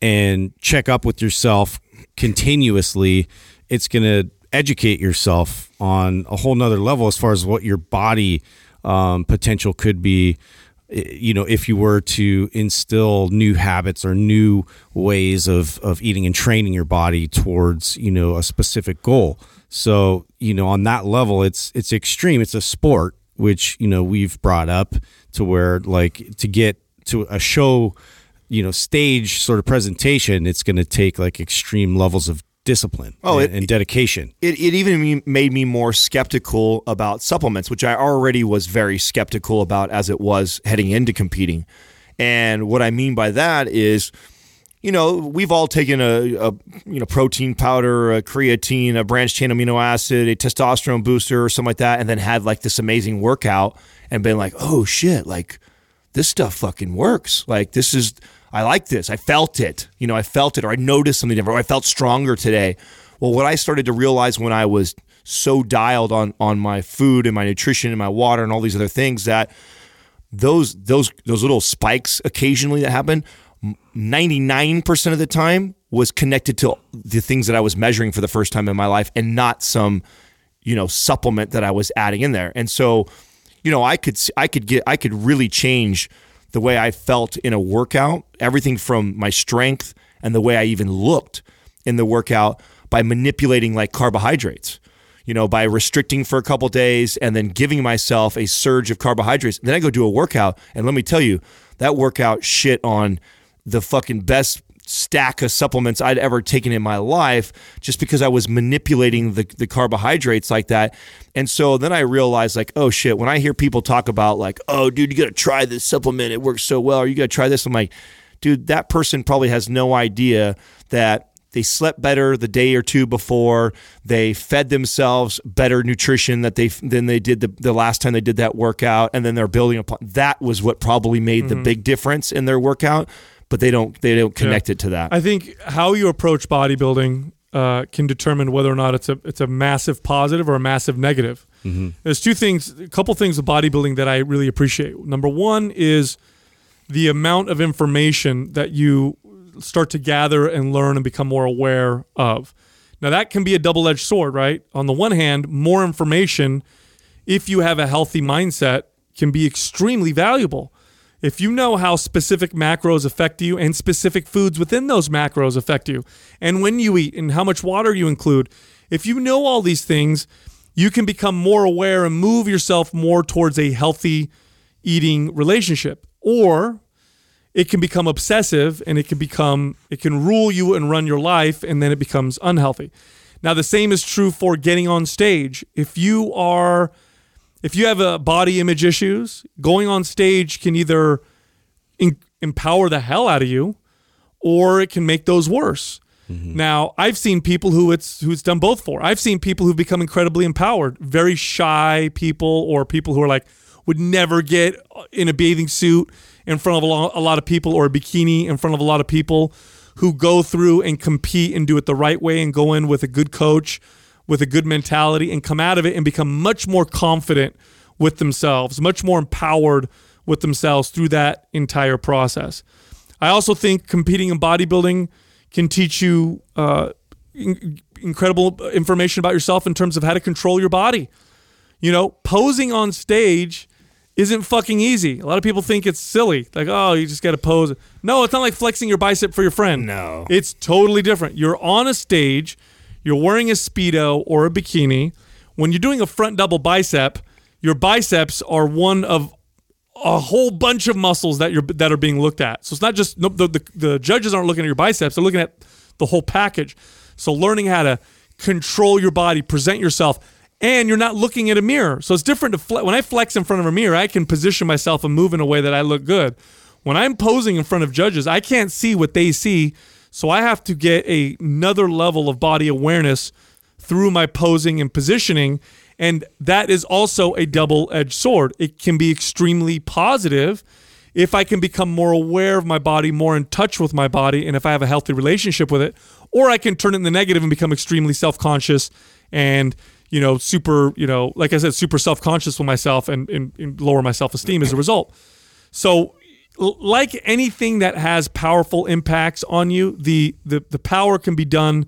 and check up with yourself continuously, it's going to educate yourself on a whole nother level as far as what your body um, potential could be Eh, you know if you were to instill new habits or new ways of of eating and training your body towards you know a specific goal. So you know on that level it's it's extreme. It's a sport which you know we've brought up to where like to get to a show you know stage sort of presentation it's going to take like extreme levels of discipline Oh, and, it- and dedication it, it even made me more skeptical about supplements, which I already was very skeptical about as it was heading into competing. And what I mean by that is, you know, we've all taken a, a you know protein powder, a creatine, a branched chain amino acid, a testosterone booster, or something like that, and then had like this amazing workout and been like, oh shit, like this stuff fucking works. Like this is I like this. I felt it. You know, I felt it or I noticed something different. Or I felt stronger today. Well, what I started to realize when I was so dialed on on my food and my nutrition and my water and all these other things that those those those little spikes occasionally that happen 99% of the time was connected to the things that I was measuring for the first time in my life and not some you know supplement that I was adding in there. And so, you know, I could I could get I could really change the way I felt in a workout, everything from my strength and the way I even looked in the workout by manipulating like carbohydrates. You know, by restricting for a couple days and then giving myself a surge of carbohydrates. Then I go do a workout and let me tell you, that workout shit on the fucking best stack of supplements I'd ever taken in my life just because I was manipulating the, the carbohydrates like that. And so then I realized, like, oh shit, when I hear people talk about, like, oh, dude, you got to try this supplement, it works so well, or you got to try this, I'm like, dude, that person probably has no idea that they slept better the day or two before. They fed themselves better nutrition that they than they did the, the last time they did that workout, and then they're building upon. That was what probably made the mm-hmm. big difference in their workout. But they don't they don't connect it to that. I think how you approach bodybuilding uh, can determine whether or not it's a it's a massive positive or a massive negative. There's two things, a couple things of bodybuilding that I really appreciate. Number one is the amount of information that you start to gather and learn and become more aware of. Now that can be a double-edged sword, right? On the one hand, more information if you have a healthy mindset can be extremely valuable. If you know how specific macros affect you and specific foods within those macros affect you, and when you eat and how much water you include, if you know all these things, you can become more aware and move yourself more towards a healthy eating relationship. Or it can become obsessive and it can become it can rule you and run your life and then it becomes unhealthy. Now the same is true for getting on stage. If you are if you have a body image issues, going on stage can either in, empower the hell out of you or it can make those worse. Mm-hmm. Now, I've seen people who it's who it's done both for. I've seen people who've become incredibly empowered, very shy people or people who are like would never get uh, in a bathing suit in front of a lot, a lot of people or a bikini in front of a lot of people who go through and compete and do it the right way and go in with a good coach with a good mentality and come out of it and become much more confident with themselves, much more empowered with themselves through that entire process. I also think competing in bodybuilding can teach you uh, in- incredible information about yourself in terms of how to control your body. You know, posing on stage isn't fucking easy. A lot of people think it's silly. Like, oh, you just got to pose. No, it's not like flexing your bicep for your friend. No. It's totally different. You're on a stage, you're wearing a Speedo or a bikini. When you're doing a front double bicep, your biceps are one of a whole bunch of muscles that you're that are being looked at. So it's not just no, the, the the judges aren't looking at your biceps; they're looking at the whole package. So learning how to control your body, present yourself, and you're not looking at a mirror. So it's different to fle- when I flex in front of a mirror, I can position myself and move in a way that I look good. When I'm posing in front of judges, I can't see what they see, so I have to get a, another level of body awareness through my posing and positioning. And that is also a double edged sword. It can be extremely positive if I can become more aware of my body, more in touch with my body, and if I have a healthy relationship with it, or I can turn it in the negative and become extremely self conscious and you know super you know like I said super self conscious with myself and, and, and lower my self esteem as a result. So like anything that has powerful impacts on you, the, the the power can be done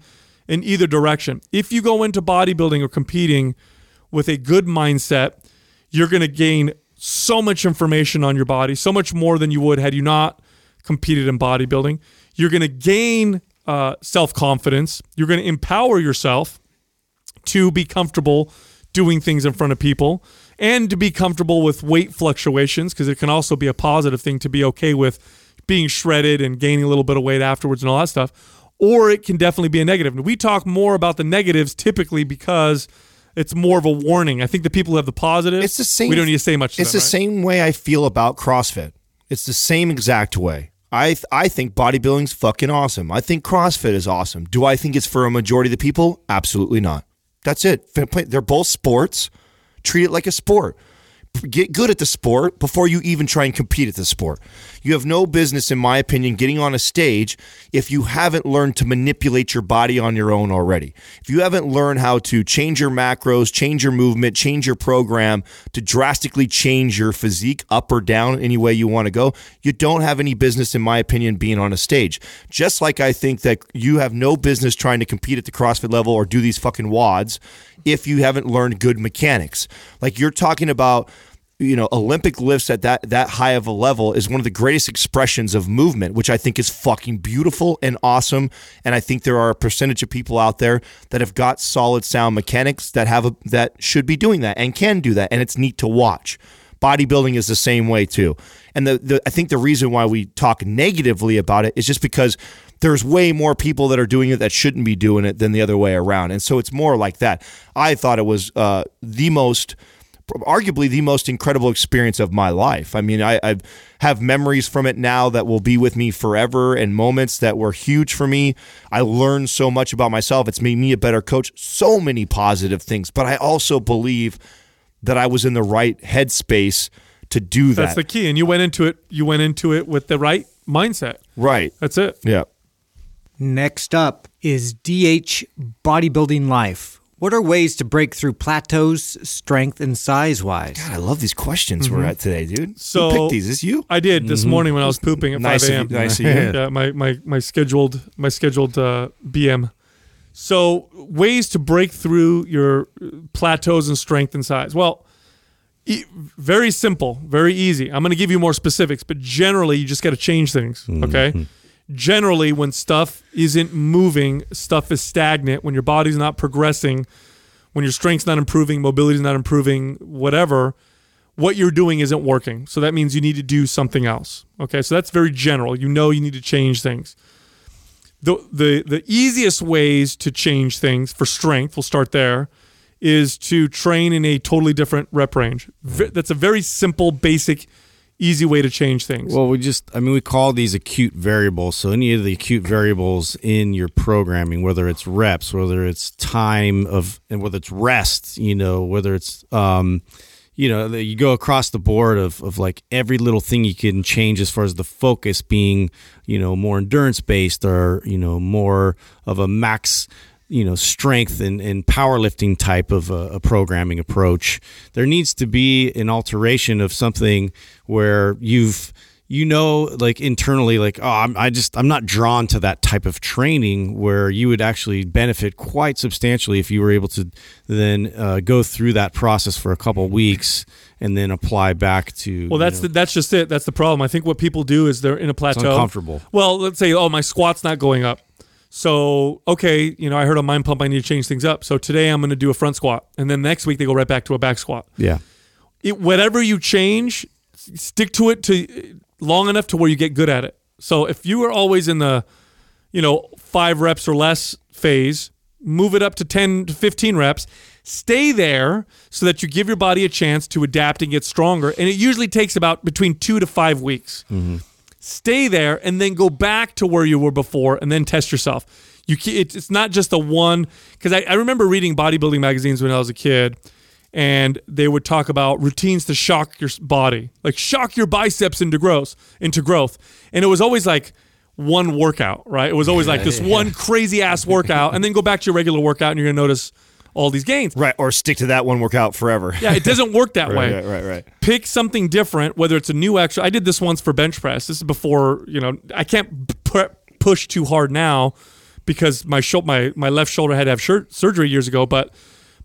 in either direction. If you go into bodybuilding or competing with a good mindset, you're going to gain so much information on your body, so much more than you would had you not competed in bodybuilding. You're going to gain uh, self confidence. You're going to empower yourself to be comfortable doing things in front of people and to be comfortable with weight fluctuations because it can also be a positive thing to be okay with being shredded and gaining a little bit of weight afterwards and all that stuff. Or it can definitely be a negative. And we talk more about the negatives typically because it's more of a warning. I think the people who have the positive, It's the same. We don't need to say much. To It's them, the right? same way I feel about CrossFit. It's the same exact way. I th- I think bodybuilding's fucking awesome. I think CrossFit is awesome. Do I think it's for a majority of the people? Absolutely not. That's it. They're both sports. Treat it like a sport. Get good at the sport before you even try and compete at the sport. You have no business, in my opinion, getting on a stage if you haven't learned to manipulate your body on your own already. If you haven't learned how to change your macros, change your movement, change your program to drastically change your physique up or down any way you want to go, you don't have any business, in my opinion, being on a stage. Just like I think that you have no business trying to compete at the CrossFit level or do these fucking WODs if you haven't learned good mechanics. Like you're talking about you know olympic lifts at that that high of a level is one of the greatest expressions of movement which i think is fucking beautiful and awesome. And i think there are a percentage of people out there that have got solid sound mechanics that have a that should be doing that and can do that. And it's neat to watch. Bodybuilding is the same way too. And the, the i think the reason why we talk negatively about it is just because there's way more people that are doing it that shouldn't be doing it than the other way around and so it's more like that i thought it was uh, the most arguably the most incredible experience of my life. I mean, I, I have memories from it now that will be with me forever and moments that were huge for me. I learned so much about myself. It's made me a better coach. So many positive things, but I also believe that I was in the right headspace to do that. That's the key. And you went into it. You went into it with the right mindset. right. That's it. Yeah. Next up is DH Bodybuilding Life. What are ways to break through plateaus, strength, and size wise? God, I love these questions we're mm-hmm. at today, dude. So- Who picked these? Is you? I did this mm-hmm. morning when I was pooping at Nice 5 a.m. nice of you. yeah, my, my my scheduled my scheduled uh, BM. So ways to break through your plateaus and strength and size. Well, e- very simple, very easy. I'm going to give you more specifics, but generally you just got to change things. Okay. Mm-hmm. Generally, when stuff isn't moving, stuff is stagnant. When your body's not progressing, when your strength's not improving, mobility's not improving, whatever, what you're doing isn't working. So that means you need to do something else. Okay, so that's very general. You know you need to change things. The the the easiest ways to change things for strength, we'll start there, is to train in a totally different rep range. That's a very simple, basic, easy way to change things. Well, we just, I mean, we call these acute variables. So any of the acute variables in your programming, whether it's reps, whether it's time of, and whether it's rest, you know, whether it's, um, you know, you go across the board of, of like every little thing you can change as far as the focus being, you know, more endurance based or, you know, more of a max, you know strength and, and powerlifting type of a, a programming approach there needs to be an alteration of something where you've you know, like internally, like, oh, I'm, I just, I'm not drawn to that type of training where you would actually benefit quite substantially if you were able to then uh, go through that process for a couple weeks and then apply back to. Well, that's you know, the, that's just it. That's the problem. I think what people do is they're in a plateau. uncomfortable. Well, let's say, oh, my squat's not going up. So, okay, you know, I heard on Mind Pump I need to change things up. So today I'm going to do a front squat, and then next week they go right back to a back squat. yeah. It, whatever you change, stick to it to long enough to where you get good at it. So if you are always in the, you know, five reps or less phase, move it up to 10 to 15 reps. Stay there so that you give your body a chance to adapt and get stronger. And it usually takes about between two to five weeks. Mm-hmm. Stay there and then go back to where you were before and then test yourself. You it's it's not just a one because I, I remember reading bodybuilding magazines when I was a kid and they would talk about routines to shock your body, like shock your biceps into growth, into growth. And it was always like one workout, right? It was always like this one crazy ass workout, and then go back to your regular workout, and you're gonna notice all these gains. Right, or stick to that one workout forever. Yeah, it doesn't work that right, way. right, right, right. Pick something different, whether it's a new exercise. I did this once for bench press. This is before you know. I can't push too hard now because my shou- my my left shoulder had to have surgery years ago. But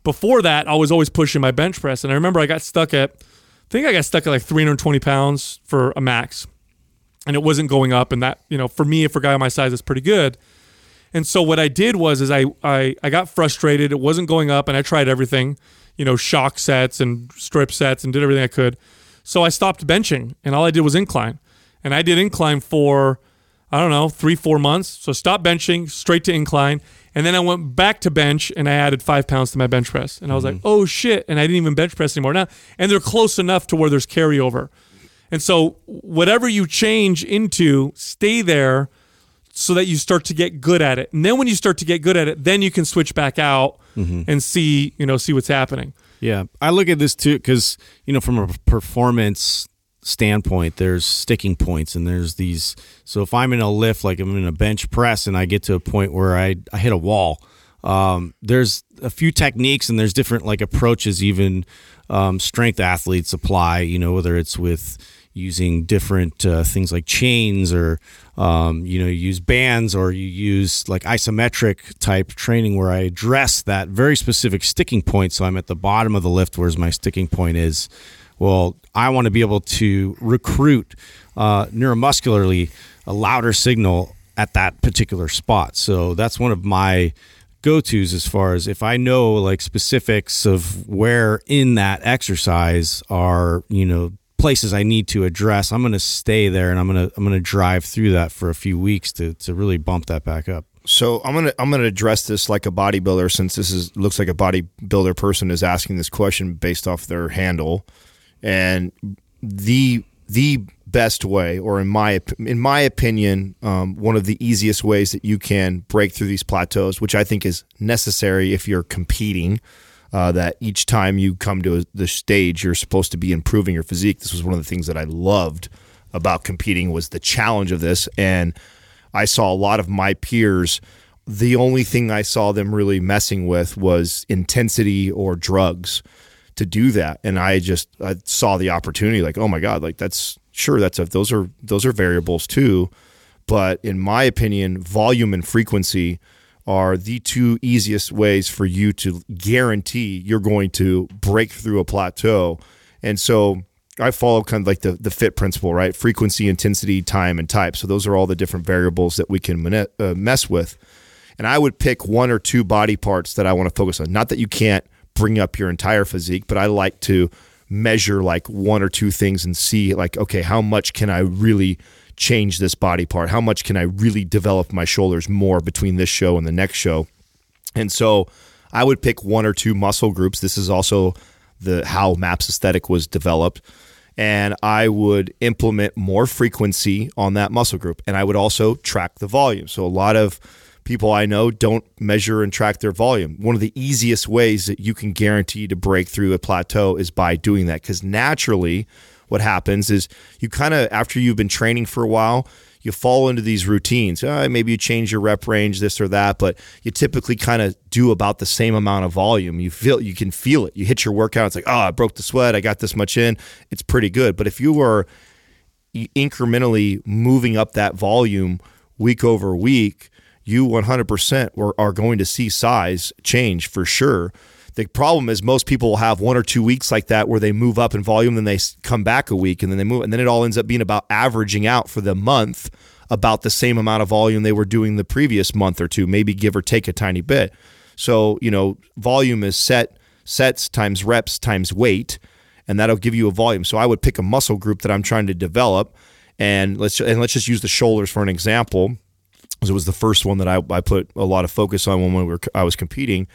before that, I was always pushing my bench press, and I remember I got stuck at. I think I got stuck at like 320 pounds for a max, and it wasn't going up. And that you know, for me, for a guy my size, is pretty good. And so what I did was is I, I I got frustrated. It wasn't going up, and I tried everything, you know, shock sets and strip sets, and did everything I could. So I stopped benching, and all I did was incline, and I did incline for I don't know three four months. So stop benching, straight to incline, and then I went back to bench, and I added five pounds to my bench press, and I was like, mm-hmm. oh shit, and I didn't even bench press anymore now, and they're close enough to where there's carryover. And so whatever you change into, stay there so that you start to get good at it. And then when you start to get good at it, then you can switch back out and see, you know, see what's happening. Yeah, I look at this too because you know from a performance standpoint, there's sticking points and there's these. So if I'm in a lift, like I'm in a bench press, and I get to a point where I I hit a wall, um, there's a few techniques and there's different like approaches even um, strength athletes apply. You know whether it's with using different uh, things like chains or um, you know you use bands or you use like isometric type training where i address that very specific sticking point. So i'm at the bottom of the lift whereas my sticking point is. Well i want to be able to recruit uh, neuromuscularly a louder signal at that particular spot. So that's one of my go-to's as far as if I know like specifics of where in that exercise are, you know, places I need to address, I'm going to stay there and I'm going to I'm going to drive through that for a few weeks to to really bump that back up. So I'm gonna I'm gonna address this like a bodybuilder since this is looks like a bodybuilder person is asking this question based off their handle, and the the best way, or in my in my opinion, um, one of the easiest ways that you can break through these plateaus, which I think is necessary if you're competing. Uh, that each time you come to the stage, you're supposed to be improving your physique. This was one of the things that I loved about competing was the challenge of this, and I saw a lot of my peers. The only thing I saw them really messing with was intensity or drugs to do that, and I just I saw the opportunity. Like, oh my god, like that's sure that's a those are those are variables too, but in my opinion, volume and frequency are the two easiest ways for you to guarantee you're going to break through a plateau. And so I follow kind of like the, the FITT principle, right? Frequency, intensity, time, and type. So those are all the different variables that we can uh, mess with. And I would pick one or two body parts that I want to focus on. Not that you can't bring up your entire physique, but I like to measure like one or two things and see like, okay, how much can I really change this body part? How much can I really develop my shoulders more between this show and the next show? And so I would pick one or two muscle groups. This is also the how MAPS aesthetic was developed. And I would implement more frequency on that muscle group. And I would also track the volume. So a lot of people I know don't measure and track their volume. One of the easiest ways that you can guarantee to break through a plateau is by doing that. Because naturally, what happens is you kind of, after you've been training for a while, you fall into these routines. Uh, maybe you change your rep range, this or that, but you typically kind of do about the same amount of volume. You feel you can feel it. You hit your workout, it's like, oh, I broke the sweat, I got this much in. It's pretty good. But if you were incrementally moving up that volume week over week, you 100% are, are going to see size change for sure. The problem is most people will have one or two weeks like that where they move up in volume, then they come back a week, and then they move, and then it all ends up being about averaging out for the month about the same amount of volume they were doing the previous month or two, maybe give or take a tiny bit. So you know, volume is set sets times reps times weight, and that'll give you a volume. So I would pick a muscle group that I'm trying to develop, and let's and let's just use the shoulders for an example. It was the first one that I, I put a lot of focus on when we were I was competing.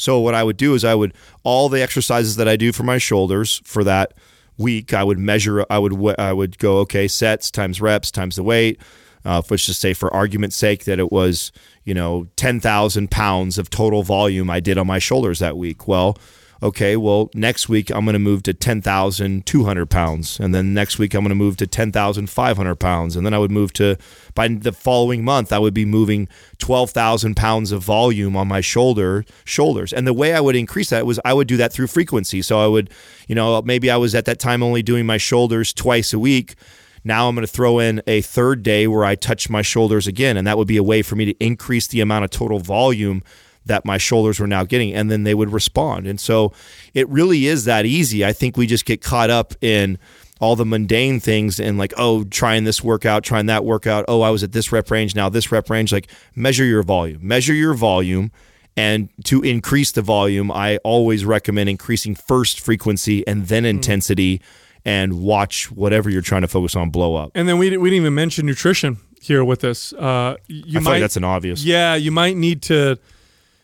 So what I would do is I would all the exercises that I do for my shoulders for that week I would measure I would I would go okay sets times reps times the weight. Uh, let's just say for argument's sake that it was you know ten thousand pounds of total volume I did on my shoulders that week. Well, okay, well, next week I'm going to move to 10,200 pounds. And then next week I'm going to move to 10,500 pounds. And then I would move to, by the following month, I would be moving 12,000 pounds of volume on my shoulder, shoulders. And the way I would increase that was I would do that through frequency. So I would, you know, maybe I was at that time only doing my shoulders twice a week. Now I'm going to throw in a third day where I touch my shoulders again. And that would be a way for me to increase the amount of total volume that my shoulders were now getting and then they would respond. And so it really is that easy. I think we just get caught up in all the mundane things and like oh trying this workout trying that workout. Oh i was at this rep range now this rep range. Like measure your volume. Measure your volume. And to increase the volume i always recommend increasing first frequency and then intensity and watch whatever you're trying to focus on blow up. And then we, didn't- we didn't even mention nutrition here with this. Uh, you i might like that's an obvious Yeah, you might need to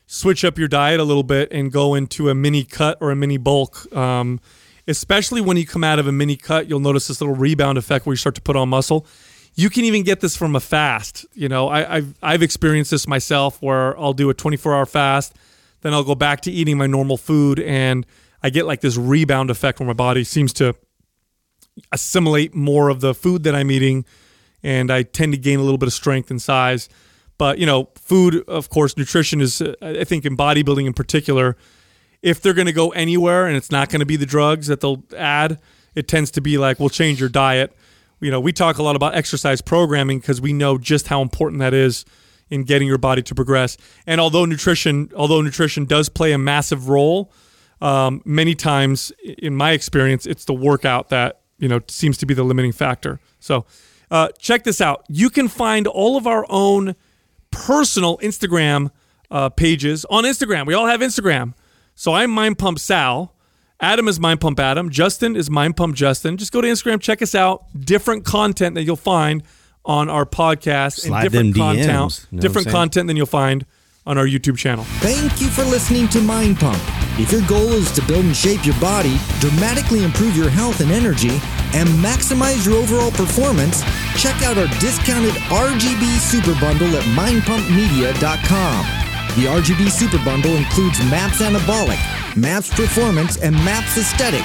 switch up your diet a little bit and go into a mini cut or a mini bulk. Um, especially when you come out of a mini cut, you'll notice this little rebound effect where you start to put on muscle. You can even get this from a fast. You know, I, I've I've experienced this myself where I'll do a 24 hour fast, then I'll go back to eating my normal food, and I get like this rebound effect where my body seems to assimilate more of the food that I'm eating, and I tend to gain a little bit of strength and size. But you know, food, of course, nutrition is. uh, I think in bodybuilding in particular, if they're going to go anywhere and it's not going to be the drugs that they'll add, it tends to be like we'll change your diet. You know, we talk a lot about exercise programming because we know just how important that is in getting your body to progress. And although nutrition, although nutrition does play a massive role, um, many times in my experience, it's the workout that you know seems to be the limiting factor. So uh, check this out. You can find all of our own personal Instagram uh, pages on Instagram. We all have Instagram. So I'm Mind Pump Sal. Adam is Mind Pump Adam. Justin is Mind Pump Justin. Just go to Instagram, check us out. Different content that you'll find on our podcast Slide and different content, you know different content than you'll find on our YouTube channel. Thank you for listening to Mind Pump. If your goal is to build and shape your body, dramatically improve your health and energy, and maximize your overall performance, check out our discounted RGB Super Bundle at mindpumpmedia.com. The RGB Super Bundle includes MAPS Anabolic, MAPS Performance, and MAPS Aesthetic.